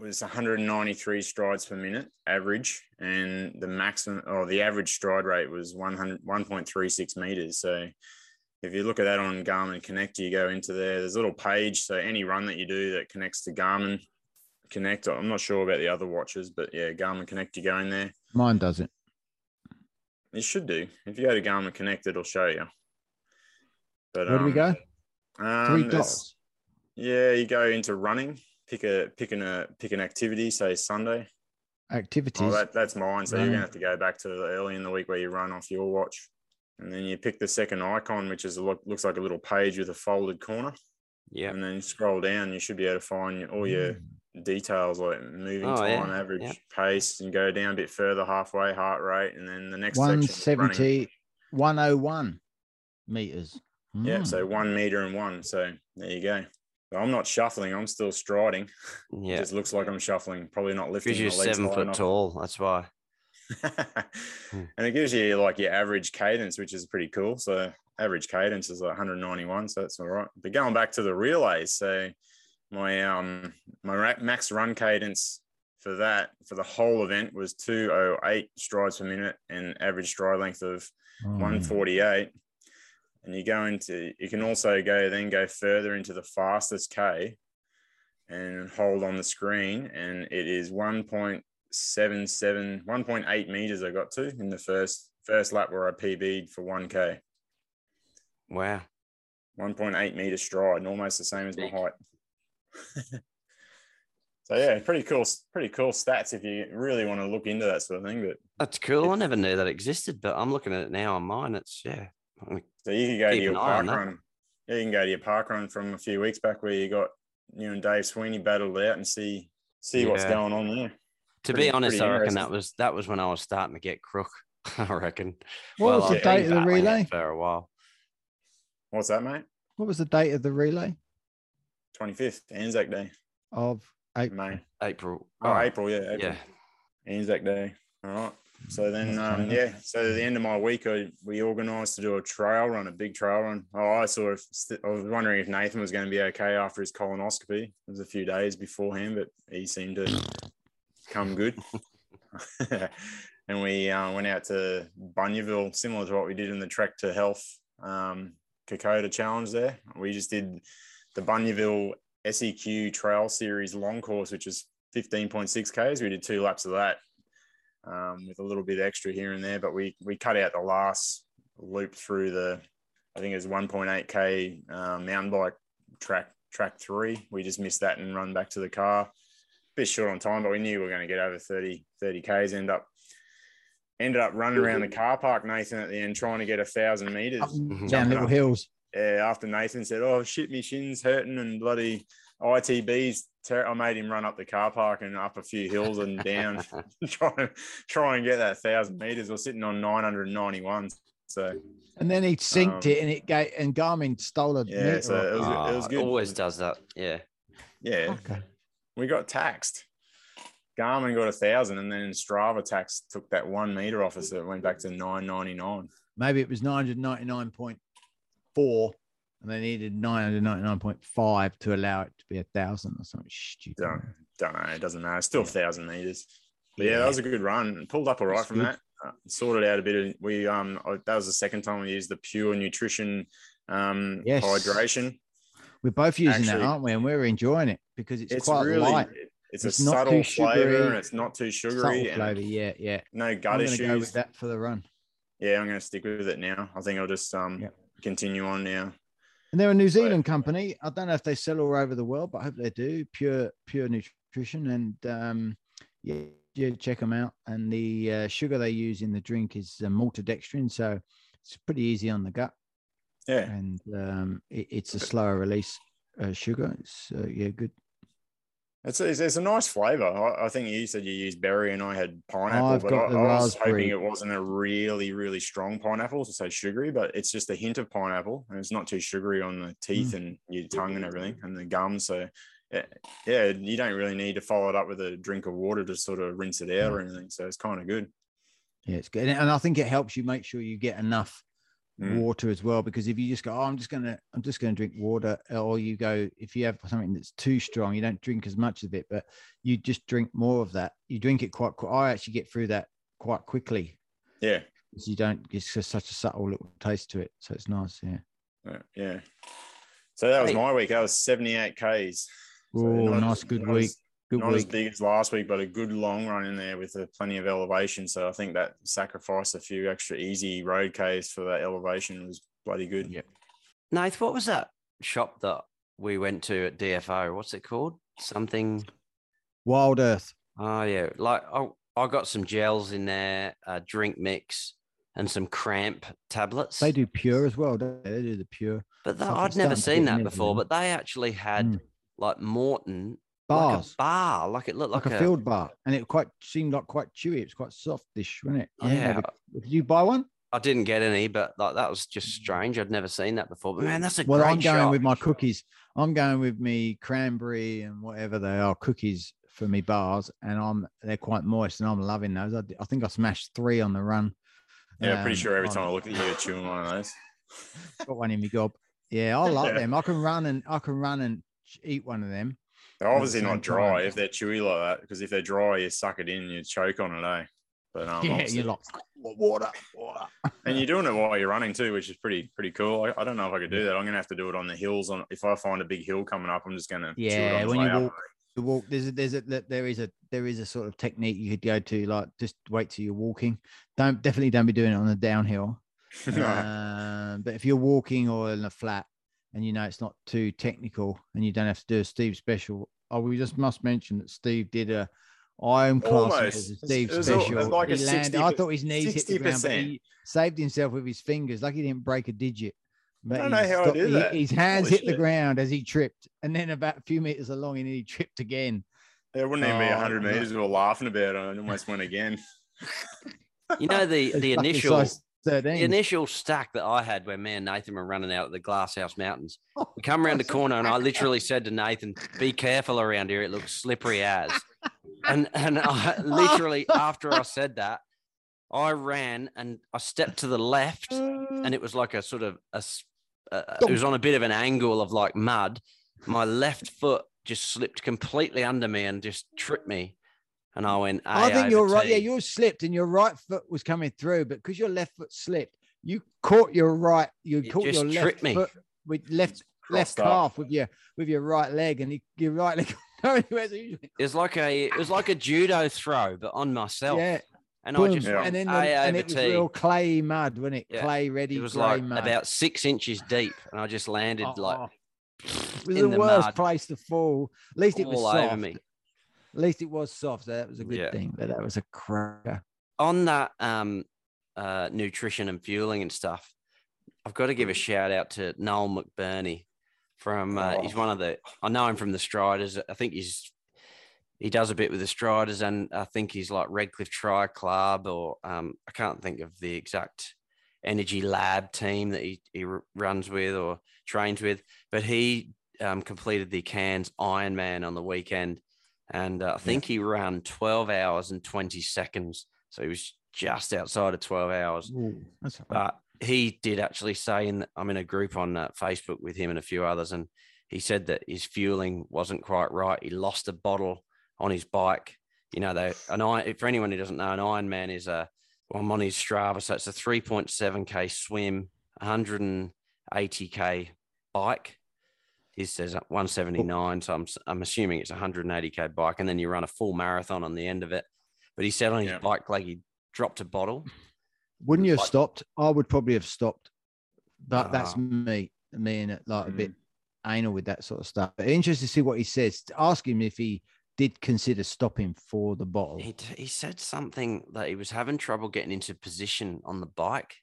was 193 strides per minute average, and the maximum or the average stride rate was 100 1.36 meters. So if you look at that on Garmin Connect, you go into there. There's a little page. So any run that you do that connects to Garmin Connect, I'm not sure about the other watches, but yeah, Garmin Connect, you go in there. Mine doesn't. It should do. If you go to Garmin Connect, it'll show you. But Where do we um, go? Um, Three it's- dots. Yeah, you go into running, pick a pick an a pick an activity, say Sunday. Activities. Oh, that, that's mine. So you're gonna have to go back to the early in the week where you run off your watch, and then you pick the second icon, which is a look, looks like a little page with a folded corner, Yeah. and then you scroll down. You should be able to find all your Mm. details like moving Oh, yeah, time, average yeah. pace, and go down a bit further, halfway heart rate, and then the next section. 170, 101 meters. Yeah, Mm. so one meter and one. So there you go. So I'm not shuffling. I'm still striding. It Yeah. just looks like I'm shuffling. Probably not lifting. Because you're my legs seven foot tall. That's why. Hmm. and it gives you like your average cadence, which is pretty cool. So average cadence is like 191, so that's all right. But going back to the relays, so my um my max run cadence for that for the whole event was 208 strides per minute and average stride length of Oh, 148. And you go into you can also go then go further into the fastest K and hold on the screen and it is 1.77 1.8 meters I got to in the first first lap where I PB'd for 1k Wow. 1.8 meter stride and almost the same as my height so yeah pretty cool pretty cool stats if you really want to look into that sort of thing but That's cool. I never knew that existed, but I'm looking at it now on mine. It's yeah. So you can go Keep to your an eye on park run. Yeah, you can go to your park run from a few weeks back where you got you and Dave Sweeney battled out and see see what's going on there. To Pretty- be honest, I reckon that was that was when I was starting to get crook. I reckon. What was I've the date of the relay? for a while? What's that, mate? What was the date of the relay 25th, Anzac Day, of April? May. April. Oh, oh, April, yeah. April. Yeah. Anzac Day. All right. So then, um, yeah. So at the end of my week, I, we organised to do a trail run, a big trail run. Oh, I sort of, st- I was wondering if Nathan was going to be okay after his colonoscopy. It was a few days beforehand, but he seemed to come good. and we uh, went out to Bunyaville, similar to what we did in the Trek to Health um, Kokoda Challenge there. We just did the Bunyaville SEQ Trail Series long course, which is 15.6 Ks. We did two laps of that um, with a little bit extra here and there, but we, we cut out the last loop through the, I think it was 1.8 K uh, mountain bike track, track three. We just missed that and run back to the car. Bit short on time, but we knew we were going to get over 30, 30 Ks. End up, ended up running around the car park, Nathan, at the end, trying to get a thousand meters Up and Mhm. down little up. hills. yeah, after Nathan said, "Oh shit, my shins hurting," and bloody ITBs, ter- I made him run up the car park and up a few hills and down, trying to try and get that thousand meters. We're sitting on nine hundred ninety-one. So And then he synced Um, it and it gave, and Garmin stole it. yeah, so it was, Ah, it was good. Always does that. Yeah. Yeah, Okay. we got taxed. Garmin got a thousand, and then Strava tax took that one meter off us. So it went back to nine ninety nine. Maybe it was 999.4 and they needed 999.5 to allow it to be a thousand or something stupid. Don't don't know. It doesn't matter. It's still a Yeah. thousand meters. But yeah, that was a good run. Pulled up all right That's from good. that. Uh, sorted out a bit of we um that was the second time we used the pure nutrition um Yes. hydration. We're both using Actually- that, aren't we? And we're enjoying it because it's, It's quite really light. it's, It's a not subtle flavor and it's not too sugary and flavor. Yeah, yeah. no gut I'm issues. go with that for the run. Yeah, I'm gonna stick with it now. I think I'll just um Yep. continue on now. And they're a New Zealand company. I don't know if they sell all over the world, but I hope they do. Pure, pure nutrition, and um, yeah, yeah, check them out. And the uh, sugar they use in the drink is uh, maltodextrin, so it's pretty easy on the gut, Yeah. and um, it, it's a slower release uh, sugar. It's uh, yeah, good. It's a, it's, it's a nice flavor. I, I think you said you used berry and I had pineapple, I've but got I, I was hoping it wasn't a really, really strong pineapple to say sugary, but it's just a hint of pineapple and it's not too sugary on the teeth Mm. and your tongue and everything and the gums. So yeah, yeah, you don't really need to follow it up with a drink of water to sort of rinse it out or anything. So it's kind of good. Yeah, it's good, and I think it helps you make sure you get enough Mm. water as well because if you just go oh i'm just gonna i'm just gonna drink water or you go if you have something that's too strong you don't drink as much of it but you just drink more of that you drink it quite quick i actually get through that quite quickly Yeah. because you don't it's just such a subtle little taste to it so it's nice yeah Yeah. yeah. So that was Hey. my week. That was 78 Ks. So oh not nice good not week as- good not as big as last week, but a good long run in there with uh, plenty of elevation. So I think that sacrificed a few extra easy road Ks for that elevation was bloody good. Yeah. Nath, what was that shop that we went to at DFO? What's it called? Something. wild earth Oh yeah, like I, I got some gels in there, a drink mix, and some cramp tablets. they do pure as well don't they, they do the pure but that, something I'd never seen that before. everything. But they actually had Mm. like Morton bars like a bar, like it looked like, like, a, field bar and it quite seemed like quite chewy it was quite softish wasn't it I Yeah. were- did you buy one I didn't get any, but like that was just strange. I'd never seen that before. But man, that's a well, great I'm going shop. with my cookies. I'm going with me cranberry and whatever they are cookies for me bars, and I'm they're quite moist, and I'm loving those. I think I smashed three on the run. Yeah, pretty Um, sure every time I look at you, you're chewing one of those. got one in my gob. Yeah, I like Yeah. them. I can run and I can run and eat one of them. They're obviously not dry time. if they're chewy like that, because if they're dry, you suck it in and you choke on it, eh? But um, yeah, you're like water, water. and you're doing it while you're running too, which is pretty pretty cool. I, I don't know if I could do that. I'm gonna have to do it on the hills. On if I find a big hill coming up, I'm just gonna Yeah, on when you walk, the walk there's a there's a there is a there is a sort of technique you could go to like just wait till you're walking don't definitely don't be doing it on the downhill um, but if you're walking or in a flat and you know it's not too technical and you don't have to do a Steve special, oh, we just must mention that Steve did a iron class Almost. as a Steve it was al- special. like a He landed- 60 I thought his knees hit the ground, but he saved himself with his fingers. Like he didn't break a digit. But don't know how I stopped- did he- that. His hands Holy hit the ground as he tripped, and then about a few meters along, and he tripped again. It wouldn't even be Oh, 100 no. meters. We were laughing about it. and almost went again. You know the the initial size 13. the initial stack that I had when me and Nathan were running out of the Glasshouse Mountains. We come around the corner and I literally said to Nathan, "Be careful around here. It looks slippery as." And and I literally after I said that, I ran and I stepped to the left, and it was like a sort of a, uh, it was on a bit of an angle of like mud. My left foot just slipped completely under me and just tripped me, and I went. I think you're right. Yeah, you slipped and your right foot was coming through, but because your left foot slipped, you caught your right, you It caught your left me. foot with left left up. calf with your with your right leg, and you, your right leg. No, anywhere, so you- It was like a it was like a judo throw, but on myself. yeah, and I just Yeah. and then the, and it was real clay mud, wasn't it? Yeah. Clay ready. It was clay like mud. about six inches deep, and I just landed like Oh, it was the the worst mud. place to fall. At least it was all soft. over me. At least it was soft. So that was a good Yeah. thing. But that was a cracker. On that um, uh, nutrition and fueling and stuff, I've got to give a shout out to Noel McBurney from. Uh, He's Oh. one of the. I know him from the Striders. I think he's. He does a bit with the Striders, and I think he's like Redcliffe Tri Club, or um, I can't think of the exact Energy Lab team that he, he runs with or trains with. But he um, completed the Cairns Ironman on the weekend, and uh, I think he ran 12 hours and 20 seconds. So he was just outside of 12 hours. Ooh, that's all right. But he did actually say, in I'm in a group on uh, Facebook with him and a few others, and he said that his fueling wasn't quite right. He lost a bottle on his bike. You know, they an iron, for anyone who doesn't know, an Ironman is a well, I'm on his Strava, so it's a 3.7k swim, 180k bike. His says 179, so I'm I'm assuming it's a 180k bike, and then you run a full marathon on the end of it. But he said on his Yeah. bike like he dropped a bottle. Wouldn't you have like- stopped? I would probably have stopped. But that's Ah. me, me and like a bit Mm. anal with that sort of stuff. But interested to see what he says. Ask him if he did consider stopping for the bottle. He, he said something that he was having trouble getting into position on the bike.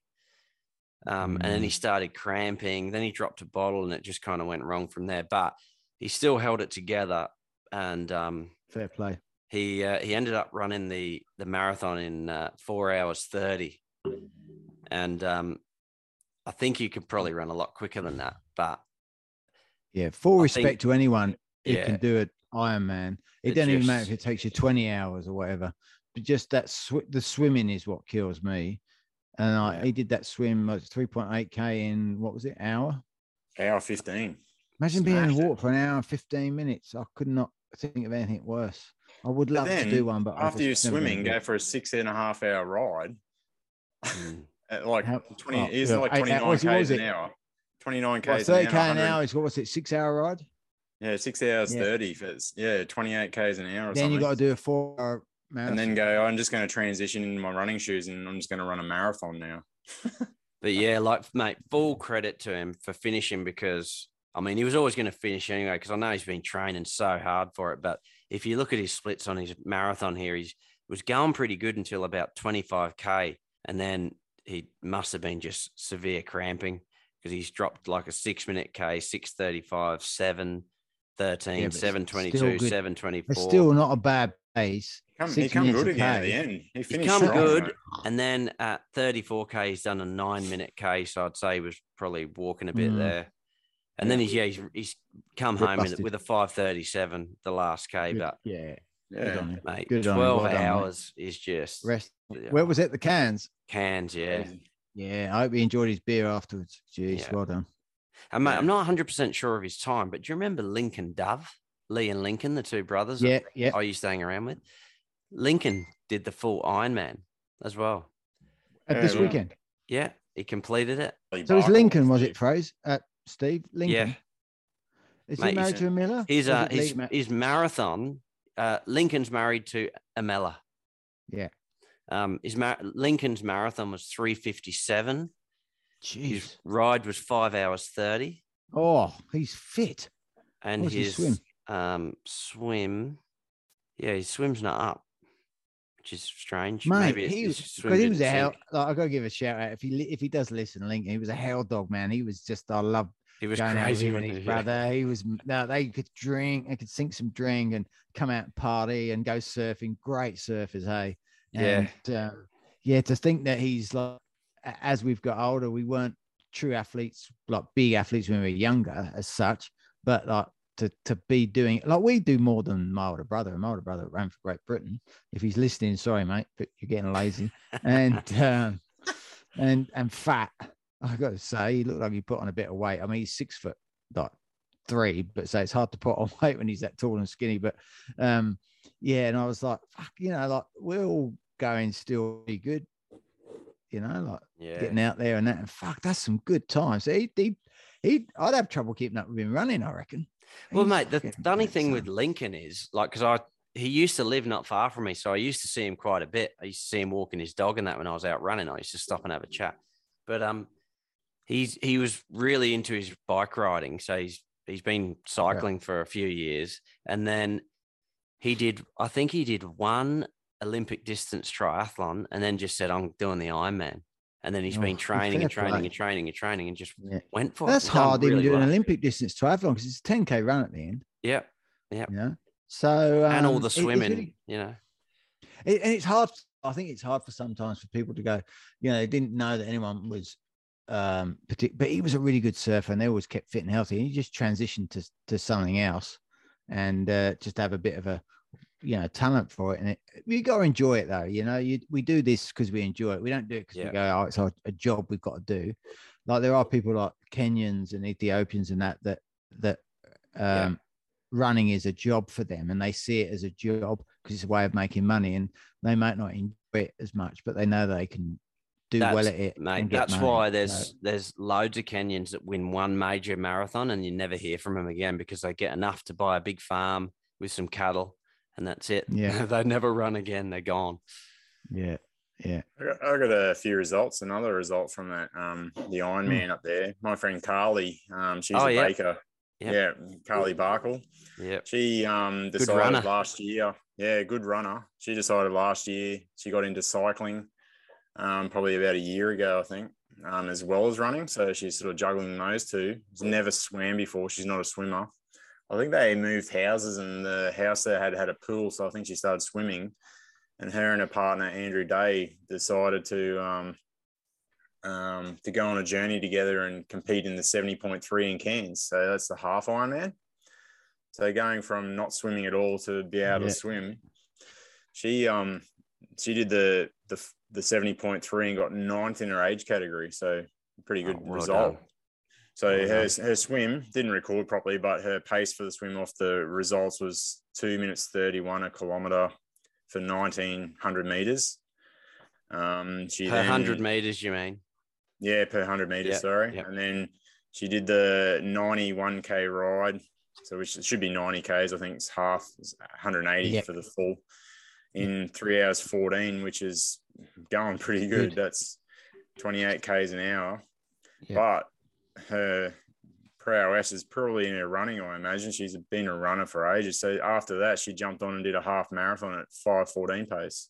Um, And then he started cramping. Then he dropped a bottle and it just kind of went wrong from there. But he still held it together. And um, Fair play. he uh, he ended up running the, the marathon in uh, four hours 30. And um, I think you could probably run a lot quicker than that. But Yeah, full I respect think- to anyone who yeah. can do it. Iron Man. It It doesn't even matter if it takes you 20 hours or whatever. But just that sw- the swimming is what kills me. And I, Yeah. he did that swim like 3.8k in what was it hour? Hour 15. Imagine being in Smashed the it. water for an hour and 15 minutes. I could not think of anything worse. I would But love to do one, but After you're just never been swimming, go for a six and a half hour ride. mm, At like How- 20, oh, it's yeah, like eight- 29 what was it- k's was an it? hour. 29 Well, k's an 30k hour. an hour is what was it, six hour ride? Yeah, six hours Yeah. 30. If it's, yeah, 28 k's an hour or Then something. you got to do a four hour marathon. and then go, I'm just going to transition into my running shoes and I'm just going to run a marathon now. But yeah, like mate, full credit to him for finishing because I mean he was always going to finish anyway because I know he's been training so hard for it. But if you look at his splits on his marathon here, he's was going pretty good until about 25k, and then he must have been just severe cramping because he's dropped like a six minute k, 635 7 13 yeah, 722 still 724 it's still not a bad pace. Come, he come good again at K. the end. He finished come strong, good, mate. and then at 34k, he's done a nine minute k. So I'd say he was probably walking a bit Mm. there. And then he's yeah, he's, he's come Bit home with, busted. with a 537 the last k. Good- But yeah, good Yeah. on him. mate, Good on 12 well done, hours is just Rest. yeah, Where was it? The Cairns. Cairns. Yeah, Yeah, I hope he enjoyed his beer afterwards. Jeez, Yeah. well done. and mate, I'm not 100 percent sure of his time, but do you remember Lincoln Dove, Lee and Lincoln, the two brothers? that Yeah, yeah. I used to hang around with. Lincoln did the full Ironman as well. At Yeah, this well, weekend. Yeah, he completed it. Lee So it's Barker Lincoln, was it, Fraser? Uh, Steve Lincoln. Yeah. Is Mate, he married he's- to Amela? Miller? His Or uh it his, Ma- his marathon. Uh, Lincoln's married to Amela. Yeah. Um, his mar- Lincoln's marathon was three fifty seven. His Jeez. ride was five hours 30. Oh, he's fit. and What his his swim? um swim, yeah, his swim's not up, which is strange. Mate, Maybe he was because he was a hell. Like, I gotta give a shout out if he if he does listen, Lincoln. He was a hell dog, man. He was just I love He was going out with crazy he his yeah. brother. He was no, they could drink, they could sink some drink and come out and party and go surfing. Great surfers, hey. Yeah. Um, yeah. To think that he's like, as we've got older, we weren't true athletes, like big athletes when we were younger, as such. But like to to be doing like we do more than my older brother. My older brother ran for Great Britain. If he's listening, sorry, mate, but you're getting lazy. And um, and and fat. I got to say, he looked like he put on a bit of weight. I mean, he's six foot like three, but so it's hard to put on weight when he's that tall and skinny. But um, yeah, and I was like, fuck, you know, like we're all going still be good, you know, like yeah. getting out there and that. And fuck, that's some good times. He, he, he, I'd have trouble keeping up with him running, I reckon. Well, mate, the funny thing son. with Lincoln is like, because I he used to live not far from me, so I used to see him quite a bit. I used to see him walking his dog and that when I was out running. I used to stop and have a chat. But um, he's he was really into his bike riding, so he's he's been cycling for a few years, and then he did. I think he did one Olympic distance triathlon, and then just said, "I'm doing the Ironman." And then he's Oh, been training and training play. and training and training and just Yeah. went for it. That's He's done hard, even really doing well. an Olympic distance triathlon because it's a 10k run at the end. Yeah, You know, so and all um, the it- swimming. really- you know. it, and it's hard. I think it's hard for sometimes for people to go. You know, they didn't know that anyone was um partic- but he was a really good surfer and they always kept fit and healthy. He just transitioned to to something else and uh, just have a bit of a you know talent for it, and it, you got to enjoy it though. You know, you we do this because we enjoy it. We don't do it because Yeah. we go, oh, it's our, a job we've got to do. Like there are people like Kenyans and Ethiopians and that that that um, Yeah. running is a job for them, and they see it as a job because it's a way of making money, and they might not enjoy it as much, but they know they can do well That's- at it. Mate, that's money. why So- there's there's loads of Kenyans that win one major marathon and you never hear from them again because they get enough to buy a big farm with some cattle and that's it. Yeah. they never run again. They're gone. yeah, yeah. I got, I got a few results. Another result from that, um, the Ironman up there. My friend Carly, um, she's Hmm. Oh, a yeah. baker. Yep. Yeah, Carly Barkle. Yeah. She um Good decided last year. Yeah, good runner. She decided last year she got into cycling, um, probably about a year ago, I think, um, as well as running. So she's sort of juggling those two. She's never swam before. She's not a swimmer. I think they moved houses, and the house there had had a pool, so I think she started swimming. And her and her partner Andrew Day decided to um, um, to go on a journey together and compete in the seventy point three in Cairns. So that's the half Ironman. So going from not swimming at all to be able Yeah. to swim, she um she did the the the seventy point three and got ninth in her age category. So pretty good Oh, well result. done. So Well her her swim didn't record properly, but her pace for the swim off the results was two minutes thirty one a kilometer for nineteen hundred meters. Um, she Per then, hundred meters, you mean? yeah, per 100 meters, Yep, sorry. yep. And then she did the 91K ride. So, which should be 90Ks. I think it's half, it's 180 Yep. for the full in three hours 14, which is going pretty good. Good. That's 28Ks an hour. But her prowess is probably in her running, I imagine. She's been a runner for ages. So, after that, she jumped on and did a half marathon at 514 pace.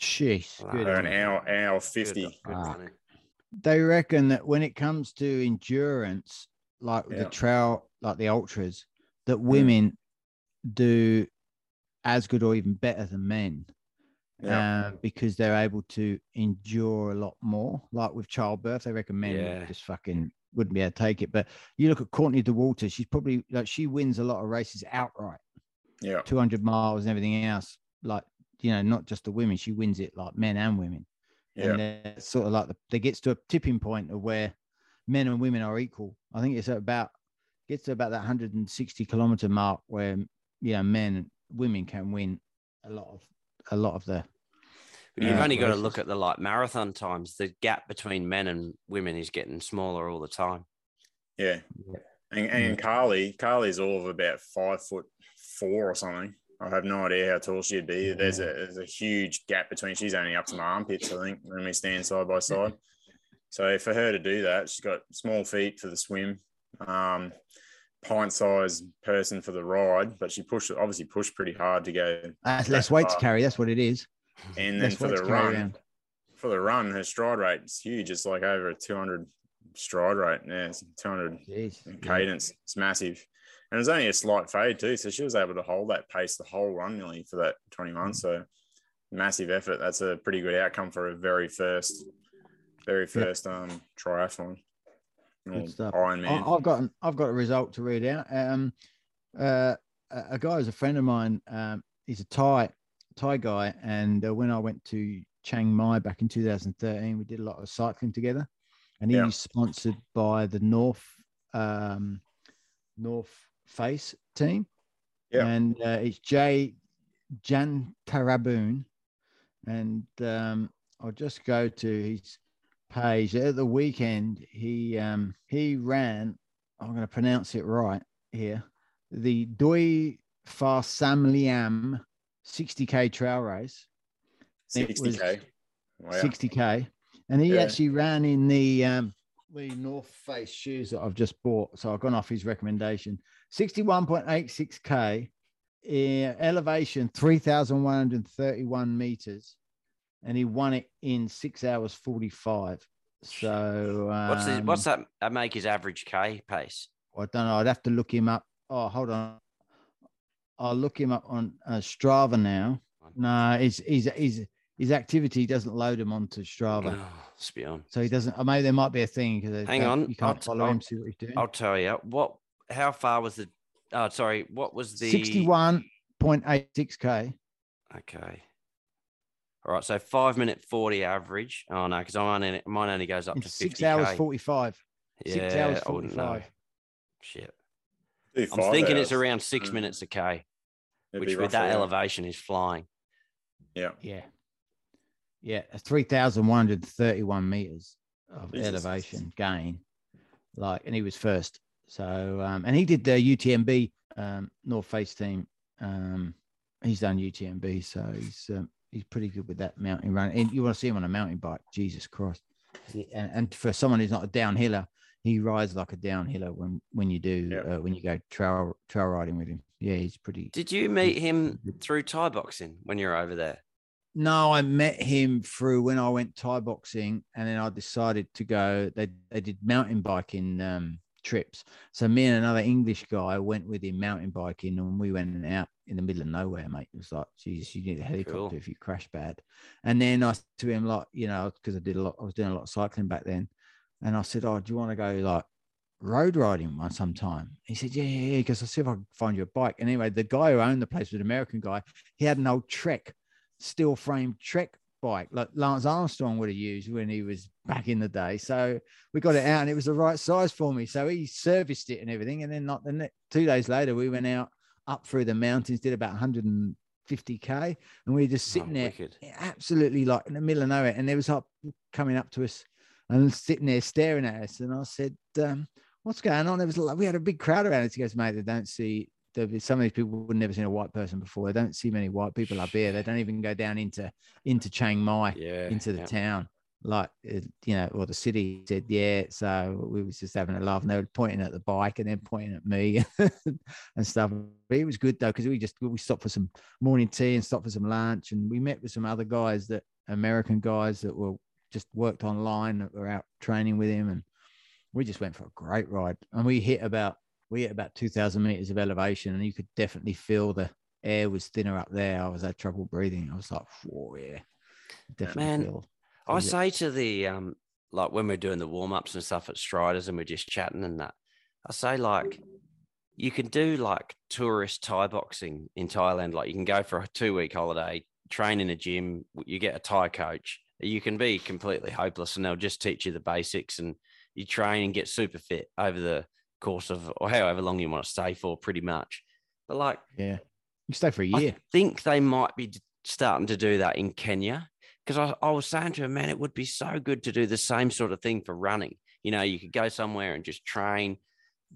Sheesh, Wow. good an hour, hour 50. good Ah. they reckon that when it comes to endurance, like Yeah. the trail, like the ultras, that Mm. women do as good or even better than men. Yeah. um, because they're able to endure a lot more. Like with childbirth, they reckon men Yeah. just fucking wouldn't be able to take it. But you look at Courtney Dauwalter, she's probably like she wins a lot of races outright, Yeah. 200 miles and everything else. Like, you know, not just the women, she wins it like men and women. Yeah. And it's sort of like the, they gets to a tipping point of where men and women are equal. I think it's about gets to about that 160 kilometer mark where you know men women can win a lot of a lot of the But You've Yeah. only got to look at the like marathon times. The gap between men and women is getting smaller all the time. Yeah. Yeah. And, and Carly, Carly's all of about five foot four or something. I have no idea how tall she'd be. There's a there's a huge gap between. She's only up to my armpits, I think, when we stand side by side. So for her to do that, she's got small feet for the swim, um, pint sized person for the ride, but she pushed obviously pushed pretty hard to go. that's less weight to carry. That's what it is. And then for the run, around. for the run, her stride rate is huge. It's like over a 200 stride rate. Yeah, it's 200 Jeez. and Yeah. cadence. It's massive. And it was only a slight fade too. So she was able to hold that pace the whole run nearly for that 21. Mm. So massive effort. That's a pretty good outcome for a very first, very first um triathlon. Good stuff. Ironman. I've got an, I've got a result to read out. Um, uh, a a guy who's a friend of mine. Um, he's a Thai Thai guy, and uh, when I went to Chiang Mai back in 2013, we did a lot of cycling together, and he's Yeah. sponsored by the North um, North Face team. Yeah. and uh, it's Jay Jan Taraboon, and um, I'll just go to his page at the weekend he um he ran i'm going to pronounce it right here the doi liam 60k trail race 60k. Wow. 60k and he Yeah. actually ran in the um the north face shoes that i've just bought so i've gone off his recommendation 61.86k eh, elevation 3131 meters and he won it in six hours 45 so What's the, what's um, that uh, make his average K pace? I don't know. I'd have to look him up. Oh, hold on. I'll look him up on uh, Strava now. No, his his his his activity doesn't load him onto Strava, Oh, so he doesn't. Or maybe there might be a thing because Hang on, you can't I'll- follow I'll- him. See what he's doing. I'll tell you what. How far was the? Oh, sorry. What was the? Sixty-one 6.86k. Okay. All right, so five minute forty average. Oh no, because mine only, mine only goes up In to six 50K. hours 45. Yeah, six hours I wouldn't know. 45. Shit. Do I'm five thinking it's around six Mm. minutes a k, It'd which with that roughly, elevation is flying. Yeah. Yeah. Yeah. 3,131 meters of Jesus. elevation gain. Like, and he was first. So, um, and he did the UTMB um, North Face team. Um, he's done UTMB. So he's, um, he's pretty good with that mountain run. And you want to see him on a mountain bike. Jesus Christ. And, and for someone who's not a downhiller, he rides like a downhiller when, when you do, Yeah. uh, when you go trail, trail riding with him. Yeah. He's pretty, Did you meet him through Thai boxing when you were over there? No, I met him through when I went Thai boxing, and then I decided to go. They they did mountain biking um, trips. So me and another English guy went with him mountain biking, and we went out in the middle of nowhere, mate. It was like, Jesus, you need a helicopter Cool. if you crash bad. And then I said to him, like, you know, because I did a lot, I was doing a lot of cycling back then, and I said, Oh, do you want to go like road riding one sometime? He said, Yeah, yeah, yeah. Because I see if I can find you a bike. And anyway, the guy who owned the place was an American guy. He had an old Trek steel frame Trek bike like Lance Armstrong would have used when he was back in the day. So we got it out and it was the right size for me. So he serviced it and everything. And then not the next two days later, we went out up through the mountains, did about 150k, and we were just sitting Oh, there wicked. absolutely like in the middle of nowhere. And there was up coming up to us and sitting there staring at us. And I said, um, What's going on? There was like, we had a big crowd around us. He goes, Mate, they don't see some of these people would never seen a white person before. They don't see many white people up here. They don't even go down into into Chiang Mai, Yeah. into the yeah. town, like uh, you know, or the city. He Said yeah. So we was just having a laugh, and they were pointing at the bike and then pointing at me and stuff. But it was good though because we just we stopped for some morning tea and stopped for some lunch, and we met with some other guys that American guys that were just worked online that were out training with him, and we just went for a great ride, and we hit about we hit about 2000 meters of elevation and you could definitely feel the air was thinner up there i was had trouble breathing i was like whoa yeah definitely Man, feel I say to the um like when we're doing the warm ups and stuff at Striders and we're just chatting and that, I say like you can do like tourist Thai boxing in Thailand. Like you can go for a two week holiday, train in a gym, you get a Thai coach. You can be completely hopeless and they'll just teach you the basics and you train and get super fit over the course of or however long you want to stay for, pretty much. But like yeah you stay for a year i think they might be starting to do that in Kenya because I, I was saying to him, man, it would be so good to do the same sort of thing for running. You know, you could go somewhere and just train,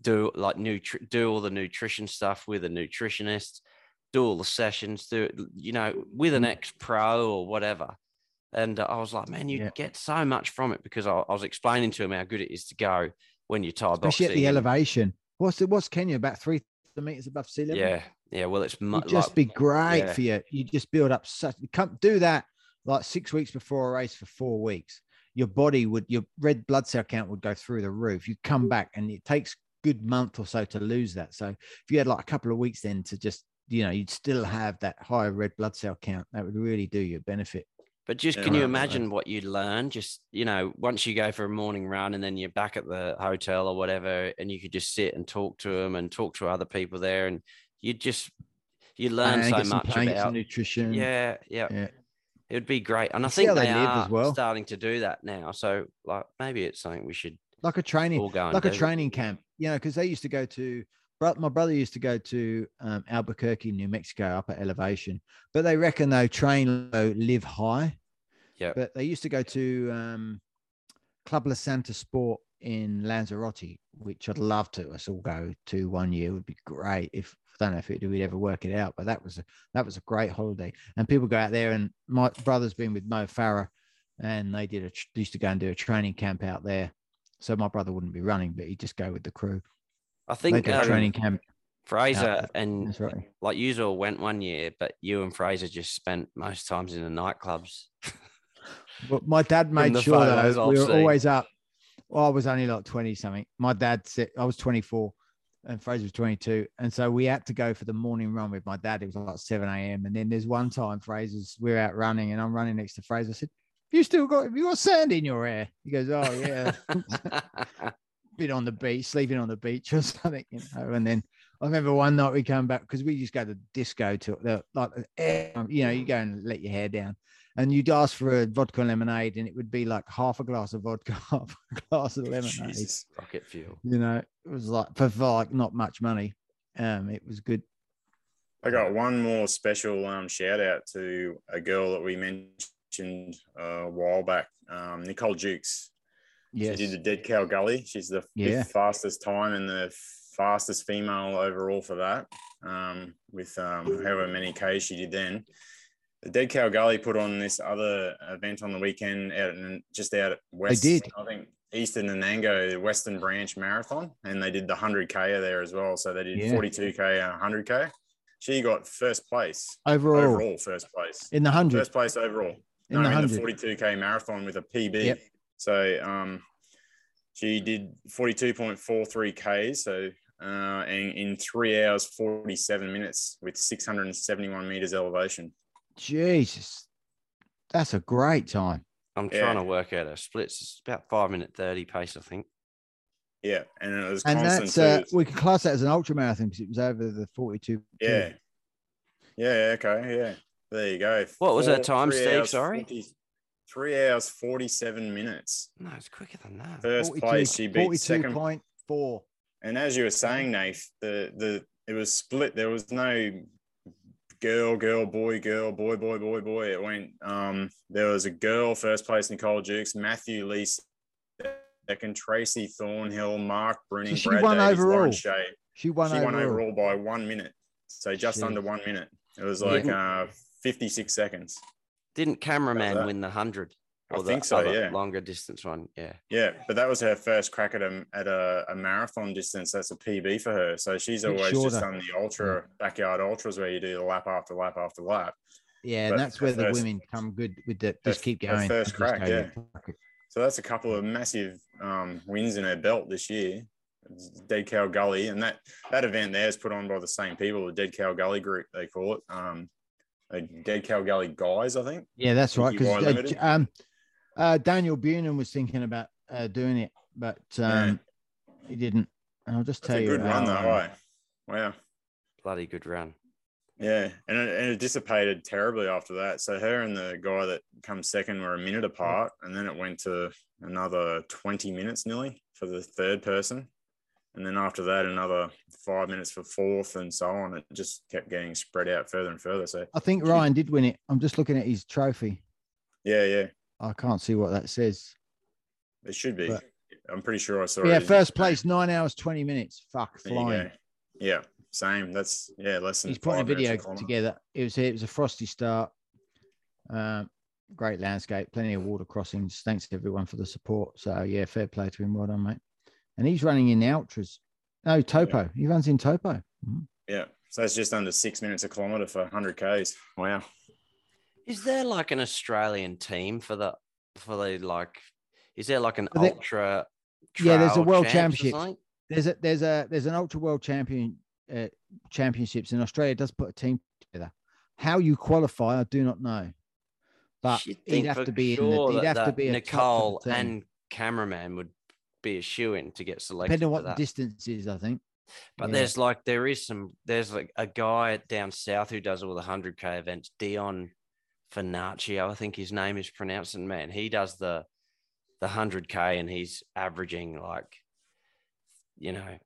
do like nutri- do all the nutrition stuff with a nutritionist, do all the sessions, do you know with an mm. ex pro or whatever. And uh, I was like, man, you Yeah. get so much from it because I, I was explaining to him how good it is to go when you're tired. especially at the elevation what's it what's kenya about three meters above sea level Yeah, yeah. Well, it's mu- It'd just like, be great yeah. for you. You just build up such. You can't do that like six weeks before a race for four weeks. Your body would, your red blood cell count would go through the roof. You come back, and it takes good month or so to lose that. So if you had like a couple of weeks then to just, you know, you'd still have that high red blood cell count. That would really do you a benefit. But just Yeah, can you right, right. imagine what you'd learn? Just you know, once you go for a morning run and then you're back at the hotel or whatever, and you could just sit and talk to them and talk to other people there, and you just you learn And so some much about. nutrition. Yeah, yeah, Yeah. It would be great, and I And think they, they live are as well. starting to do that now. So, like, maybe it's something we should like a training all go and like a do. training camp you know because they used to go to my brother used to go to um, albuquerque new mexico up at elevation but they reckon though train low live high Yeah. but they used to go to um, club la santa sport in lanzarote which i'd love to us all go to one year would be great if I don't know if it, we'd ever work it out, but that was a that was a great holiday. And people go out there, and my brother's been with Mo Farah, and they did a used to go and do a training camp out there. So my brother wouldn't be running, but he'd just go with the crew. I think um, training camp. Fraser out- and right. like you all went one year, but you and Fraser just spent most times in the nightclubs. But my dad made sure that we were seen. always up. Well, I was only like 20 something. My dad said I was 24 and Fraser was 22. And so we had to go for the morning run with my dad. It was like 7 a.m. And then there's one time Fraser's, we're out running and I'm running next to Fraser. I said, you still got, have you got sand in your hair? He goes, oh, yeah. Been on the beach, sleeping on the beach or something, you know. And then I remember one night we come back because we used to go to disco to the like you know you go and let your hair down, and you'd ask for a vodka lemonade, and it would be like half a glass of vodka, half a glass of lemonade. Jesus. Rocket fuel. You know, it was like for, for like not much money. Um, it was good. I got one more special um, shout out to a girl that we mentioned uh, a while back, um, Nicole Jukes. Yes. She did the Dead Cow Gully. She's the Yeah. fastest time and the fastest female overall for that, um, with um, however many Ks she did then. The Dead Cow Gully put on this other event on the weekend out in, just out at West. did. I think Eastern Nanango, the Western Branch Marathon, and they did the 100K there as well. So they did Yeah. 42K and 100K. She got first place, Overall, overall first place. in the hundred. First place overall. In no, the in the 42K marathon with a PB. Yep. So um, she did 42.43 Ks. So uh, and in three hours 47 minutes with 671 meters elevation. Jesus, that's a great time. I'm Yeah. trying to work out her splits. It's about five minute thirty pace, I think. Yeah, and it was And constant. that's uh, we can class that as an ultra marathon because it was over the forty-two. yeah, yeah, okay, yeah. There you go. What was that time, Steve? hours Sorry? 40 three hours 47 minutes. No, it's quicker than that. First place, she beat second four. And as you were saying, Nate, the the it was split. There was no girl, girl, boy, girl, boy, boy, boy, boy. It went. Um, there was a girl first place, Nicole Jukes, Matthew Lee second, Tracy Thornhill, Mark Bruning, So she Brad won Davies, Lauren overall. Shea. She won she won overall. overall by one minute, so just Jeez. under one minute. It was like uh, fifty six seconds. Didn't cameraman win the hundred? I think so, other yeah. Longer distance one. Yeah. Yeah, but that was her first crack at a at a, a marathon distance. That's a PB for her. So she's Bit always just done the ultra backyard ultras where you do the lap after lap after lap. Yeah, But and that's her where the first- women come good with the her- just keep her going. first crack, yeah. So that's a couple of massive um, wins in her belt this year. Dead Cow Gully, and that that event there is put on by the same people, the Dead Cow Gully group they call it. Um, uh, Dead Cow Gully guys, I think. Yeah, that's right. Because uh, um, uh, Daniel Bunin was thinking about uh, doing it, but um, he didn't. And I'll just It's tell a you. good run though, um, right? Wow. Bloody good run. Yeah, and it, and it dissipated terribly after that. So her and the guy that comes second were a minute apart, and then it went to another twenty minutes nearly for the third person, and then after that another five minutes for fourth, and so on. It just kept getting spread out further and further. So I think Ryan did win it. I'm just looking at his trophy. yeah, yeah, I can't see what that says. it should be. But- I'm pretty sure I saw yeah, it. yeah first place, nine hours, 20 minutes. Fuck, flying. Yeah, same. That's yeah, less than He's putting a video together. It was it was a frosty start. Um, great landscape, plenty of water crossings. Thanks to everyone for the support. So yeah, fair play to him. Well done, mate. And he's running in the ultras. No, Topo. He runs in Topo. Mhm. Yeah, so it's just under six minutes a kilometre for 100 k's. Wow. Is there like an Australian team for the for the like? Is there like an there- ultra? Yeah, there's a world championship. There's a there's a there's an ultra world champion uh, championships in Australia. Does put a team together. How you qualify, I do not know. But You'd he'd have to be in the, he'd have to that be a Nicole top of the team. and cameraman would be a shoe in to get selected. depending on what the that. distance is, I think. But Yeah. there's like there is some there's like a guy down south who does all the hundred k events. Dion Finaccio, I think his name is pronounced. And man, he does the the hundred k and he's averaging like you know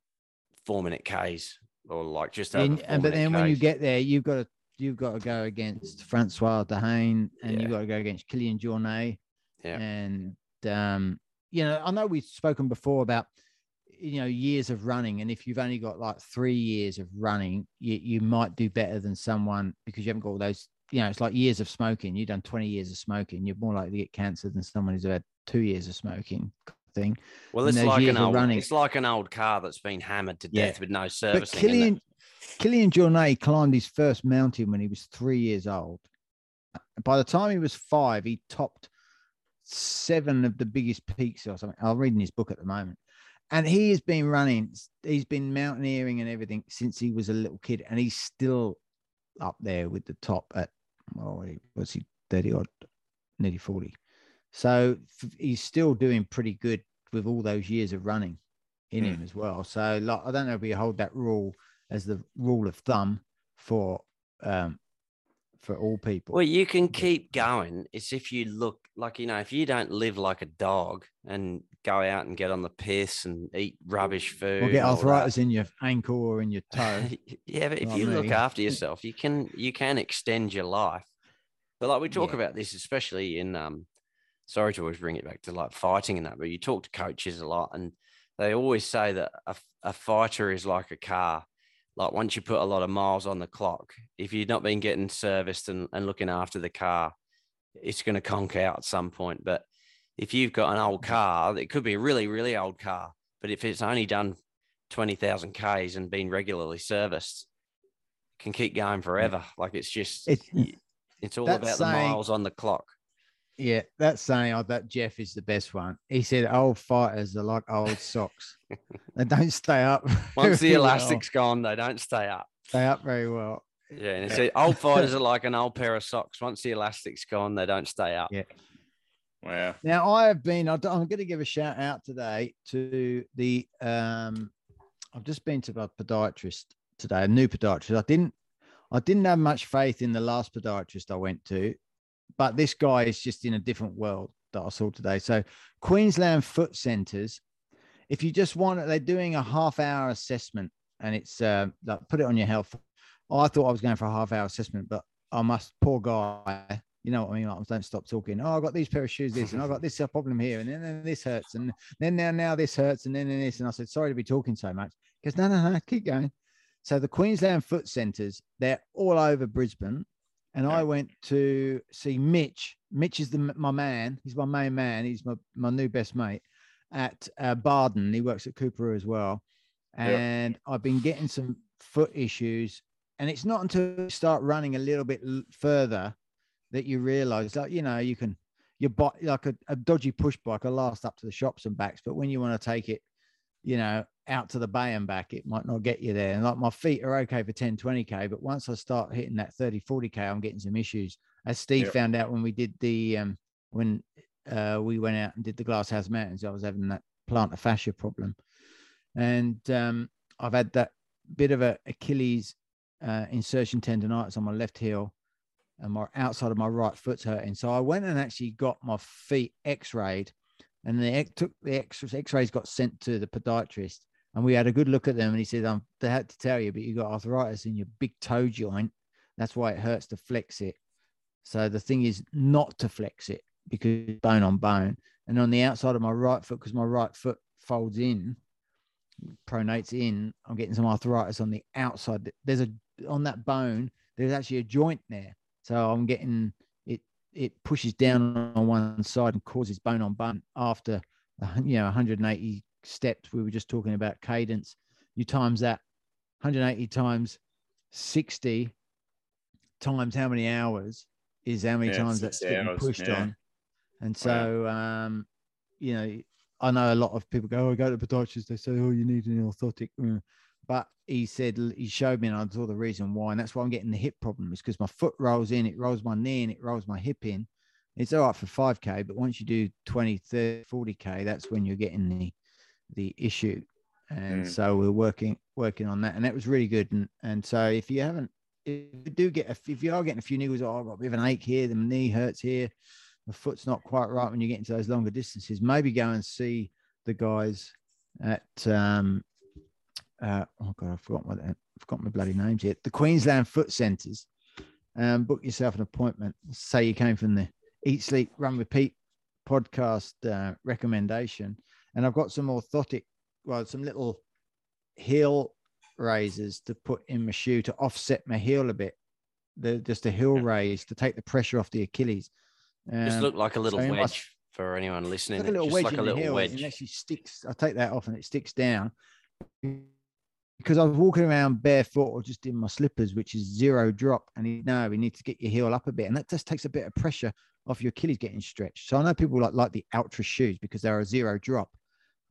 four minute k's or like just And, and but then when you get there, you've got to you've got to go against François D'Haene and Yeah. you've got to go against Kilian Jornet. Yeah. And um, you know, I know we've spoken before about you know years of running, and if you've only got like three years of running, you, you might do better than someone because you haven't got all those. You know, it's like years of smoking. You've done 20 years of smoking. You're more likely to get cancer than someone who's had two years of smoking thing. well, it's like an old running. it's like an old car that's been hammered to Yeah. death with no But servicing. and Kilian, Kilian Jornet climbed his first mountain when he was three years old. By the time he was five, he topped seven of the biggest peaks or something. I'm reading his book at the moment. And he has been running, he's been mountaineering and everything since he was a little kid. And he's still up there with the top at, well, was he 30 odd, nearly 40. So he's still doing pretty good with all those years of running in Hmm. him as well. So like, I don't know if we hold that rule as the rule of thumb for um, for all people. Well, you can keep going. It's if you look like, you know, if you don't live like a dog and go out and get on the piss and eat rubbish food, or get and all that. arthritis in your ankle or in your toe. yeah, but if you look after yourself, you can you can extend your life. But like we talk Yeah. about this, especially in um, sorry to always bring it back to like fighting and that, but you talk to coaches a lot, and they always say that a, a fighter is like a car. Like once you put a lot of miles on the clock, if you've not been getting serviced and, and looking after the car, it's going to conk out at some point. But if you've got an old mm-hmm. car, it could be a really, really old car, but if it's only done 20,000 Ks and been regularly serviced, it can keep going mm. forever. Like it's just, It's- it's all about the saying- miles on the clock. Yeah, that's saying oh, that Jeff is the best one. He said old fighters are like old socks. they don't stay up. Once the very well. elastic's gone, they don't stay up. stay up very well. Yeah. And it's old fighters are like an old pair of socks. Once the elastic's gone, they don't stay up. Yeah. Wow. Now I have been. I'm going to give a shout out today to the. um I've just been to a podiatrist today, a new podiatrist. I didn't. I didn't have much faith in the last podiatrist I went to, but this guy is just in a different world that I saw today. So Queensland Foot Centres. If you just want it, they're doing a half hour assessment, and it's uh, like put it on your health. I thought I was going for a half hour assessment, but I must. Poor guy. You know what I mean? Like, don't stop talking. Oh, I got these pair of shoes, this, and I got this problem here, and then, then this hurts, and then now now this hurts, and then, then this. And I said, sorry to be talking so much. Because no, no, no, keep going. So the Queensland Foot Centres, they're all over Brisbane, and I went to see Mitch. Mitch is the my man. He's my main man. He's my my new best mate at uh, Barden. He works at Cooper as well, Yeah. and I've been getting some foot issues. And it's not until you start running a little bit further that you realize that you know you can your bike like a, a dodgy push bike will last up to the shops and backs but when you want to take it you know out to the bay and back it might not get you there and like my feet are okay for 10 20k but once i start hitting that 30 40k i'm getting some issues as steve Yep. found out when we did the um when uh we went out and did the glasshouse mountains i was having that plantar fascia problem and um i've had that bit of a achilles uh, insertion tendonitis on my left heel and my outside of my right foot's hurting. So I went and actually got my feet x-rayed and the ex- took the x-rays got sent to the podiatrist and we had a good look at them and he said, um, they had to tell you, but you got arthritis in your big toe joint. That's why it hurts to flex it. So the thing is not to flex it because bone on bone. And on the outside of my right foot, because my right foot folds in, pronates in, I'm getting some arthritis on the outside. There's a on that bone, there's actually a joint there. So I'm getting it pushes down on one side and causes bone on bone after you know 180 steps. We were just talking about cadence. You times that 180 times 60 times how many hours is how many Yeah, times that's 60 getting hours, pushed yeah. on. And so um, you know, I know a lot of people go, oh, I go to the podiatrist, they say, Oh, you need an orthotic. But he said he showed me and I saw the reason why. And that's why I'm getting the hip problem, is because my foot rolls in, it rolls my knee and it rolls my hip in. It's all right for 5k, but once you do 20, 30, 40k, that's when you're getting the the issue. And Mm. so we're working working on that. And that was really good. And and so if you haven't if you do get a, if you are getting a few niggles, oh, I've got a bit of an ache here, the knee hurts here, the foot's not quite right when you get into those longer distances, maybe go and see the guys at um uh oh god, I forgot what I forgot my bloody names yet. The Queensland Foot Centres. Um, book yourself an appointment. Say you came from the Eat, Sleep, Run, Repeat podcast uh, recommendation, and I've got some orthotic, well, some little heel raisers to put in my shoe to offset my heel a bit. The just a heel raise to take the pressure off the Achilles. Just Um, look like a little so wedge for anyone listening. like a little just wedge like in a the little heel. wedge. and It actually sticks. I take that off and it sticks down because I was walking around barefoot or just in my slippers, which is zero drop. And he, no, we need to get your heel up a bit, and that just takes a bit of pressure off your Achilles getting stretched. So I know people like like the ultra shoes because they're a zero drop,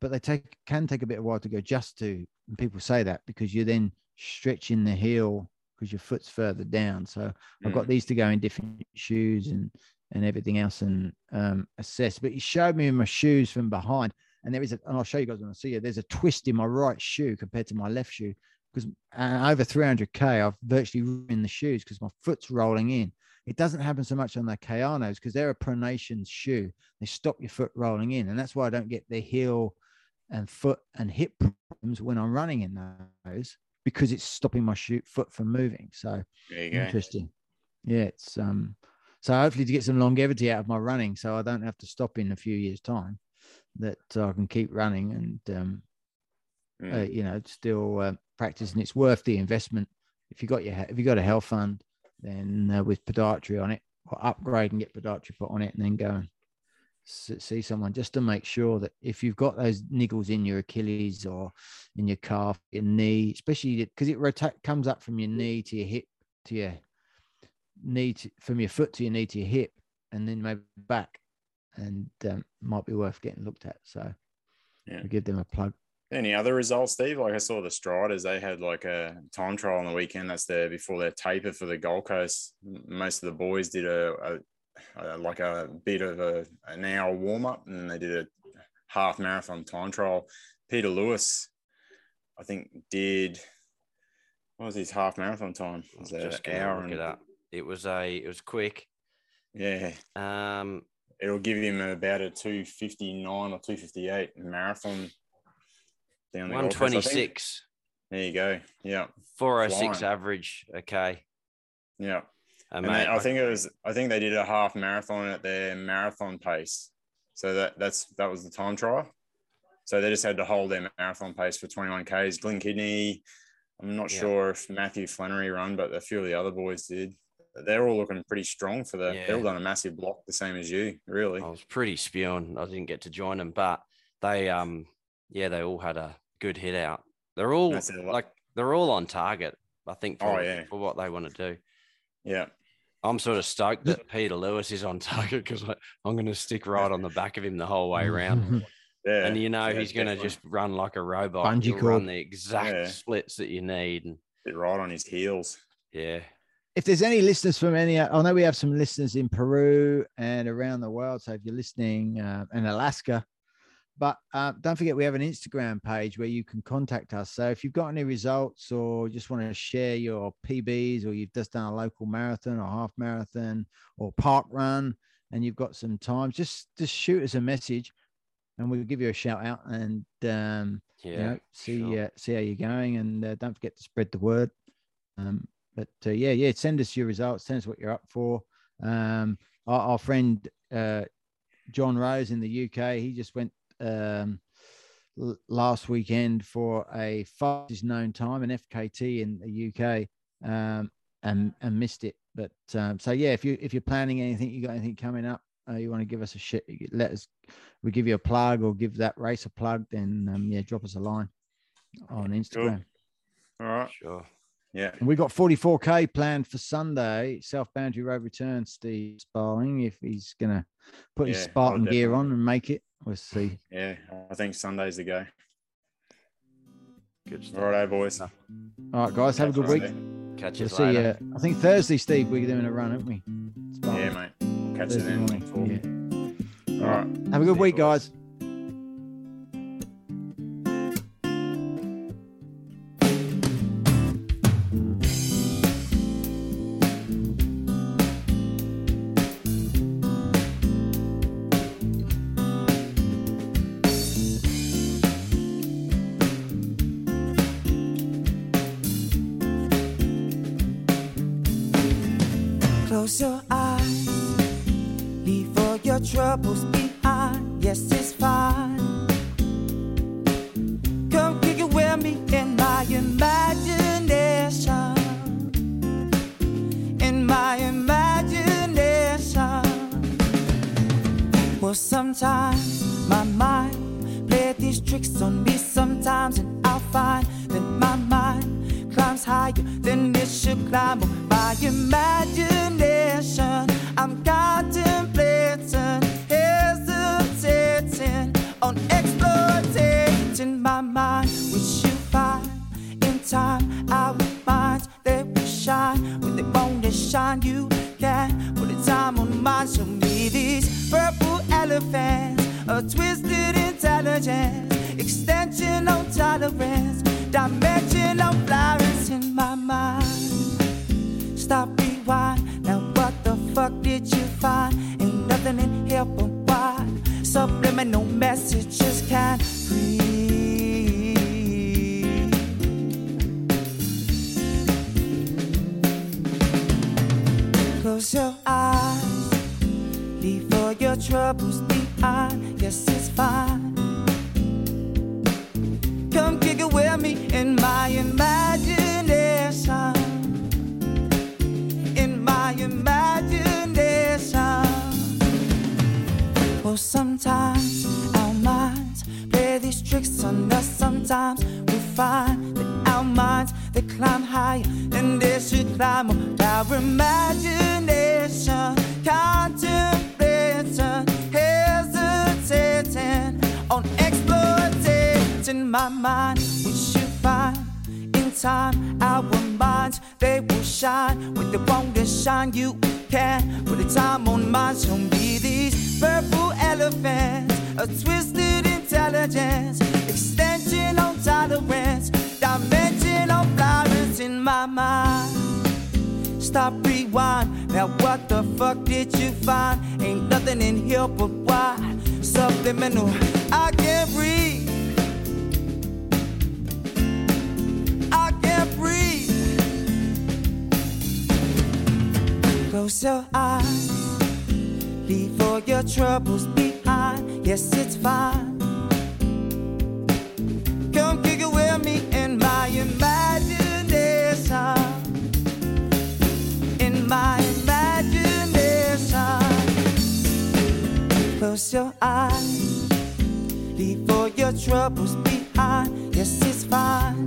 but they take can take a bit of while to go just to. And people say that because you're then stretching the heel because your foot's further down. So I've got Mm. these to go in different shoes and and everything else and um, assess. But he showed me my shoes from behind, and there is a, and I'll show you guys when I see you. There's a twist in my right shoe compared to my left shoe, because uh, over 300k, I've virtually ruined the shoes because my foot's rolling in. It doesn't happen so much on the Kayanos because they're a pronation shoe. They stop your foot rolling in, and that's why I don't get the heel and foot and hip problems when I'm running in those because it's stopping my shoe foot from moving. So go. interesting. Yeah, it's um. So hopefully to get some longevity out of my running, so I don't have to stop in a few years' time, that I can keep running and um, Mm. uh, you know, still uh, practice, and it's worth the investment. If you got your if you got a health fund, then uh, with podiatry on it, or upgrade and get podiatry put on it, and then go and see someone just to make sure that if you've got those niggles in your Achilles or in your calf, your knee, especially because it rotate comes up from your knee to your hip to your knee to, from your foot to your knee to your hip, and then maybe back, and um, might be worth getting looked at. So, Yeah. I'll give them a plug. Any other results, Steve? Like I saw the Striders, they had like a time trial on the weekend. That's there before their taper for the Gold Coast. Most of the boys did a, a, a like a bit of a an hour warm up, and they did a half marathon time trial. Peter Lewis, I think, did what was his half marathon time? I'm Was just an hour look and it up. It was a it was quick. yeah, Um, it'll give him about a two fifty nine or two fifty eight marathon. Down the one Gold Coast, I twenty think. six. There you go. Yeah, Four oh six Flying. average. Okay. yeah. Uh, And mate, I think it was. I think they did a half marathon at their marathon pace. So that that's that was the time trial. So they just had to hold their marathon pace for 21 k's. Glenn Kidney. I'm not Yeah. sure if Matthew Flannery run, but a few of the other boys did. They're all looking pretty strong for the. They've all Yeah. done a massive block, the same as you, really. I was pretty spewing. I didn't get to join them, but they um yeah they all had a good hit out. They're all like- like they're all on target. I think for, Oh, yeah. for what they want to do. Yeah, I'm sort of stoked that Peter Lewis is on target because I'm going to stick right on the back of him the whole way around. yeah. and you know yeah, he's going to just run like a robot. Bungee He'll cord. run the exact Yeah. splits that you need, and Get right on his heels. yeah, if there's any listeners from any, I know we have some listeners in Peru and around the world. So if you're listening uh, in Alaska, but uh, don't forget we have an Instagram page where you can contact us. So if you've got any results or just want to share your PBs or you've just done a local marathon or half marathon or park run and you've got some time, just just shoot us a message and we'll give you a shout out and um, yeah. you know, see sure. uh, see how you're going, and uh, don't forget to spread the word. Um, but uh, yeah, yeah, send us your results. Send us what you're up for. Um, our, our friend uh, John Rose in the UK, he just went um, l- last weekend for a fastest known time, an FKT in the UK, um, and and missed it. But um, so yeah, if you if you're planning anything, you got anything coming up, uh, you want to give us a shit, let us. We give you a plug or give that race a plug, then um, yeah, drop us a line on Instagram. All right. Sure. Yeah. And we got 44k planned for Sunday, South Boundary Road return. Steve Sparling, if he's gonna put his Spartan gear on and make it, we'll see. Yeah. I think Sunday's the go. Good stuff. All right, boys. No. All right, guys, have a good week. Catch you We'll see later. you. I think Thursday, Steve, we're doing a run, aren't we? Sparling. Yeah, mate. Catch you then. morning. Yeah. All right. Have a good See week, boys. guys. Troubles behind. Yes, it's fine. Come kick it with me in my imagination. In my imagination. Well, sometimes our minds play these tricks on us. Sometimes we find that our minds they climb higher and they should climb up. Our imagination, contemplating, hesitating on exploiting my mind. We should find in time our minds they will shine with the want to shine. You can put a time on mine. Show me these purple elephants, a twisted intelligence, extension on tolerance, dimension on flowers in my mind. Stop, rewind. Now, what the fuck did you find? Ain't nothing in here but why? Subliminal, I can't breathe. I can't breathe. Close your eyes, leave all your troubles behind. Yes, it's fine. Close your eyes, leave all your troubles behind. Yes, it's fine.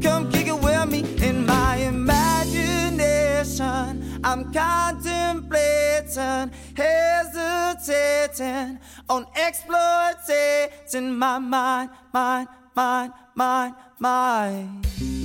Come kick it with me in my imagination. I'm contemplating, hesitating on exploiting my mind, mind, mind, mind, mind.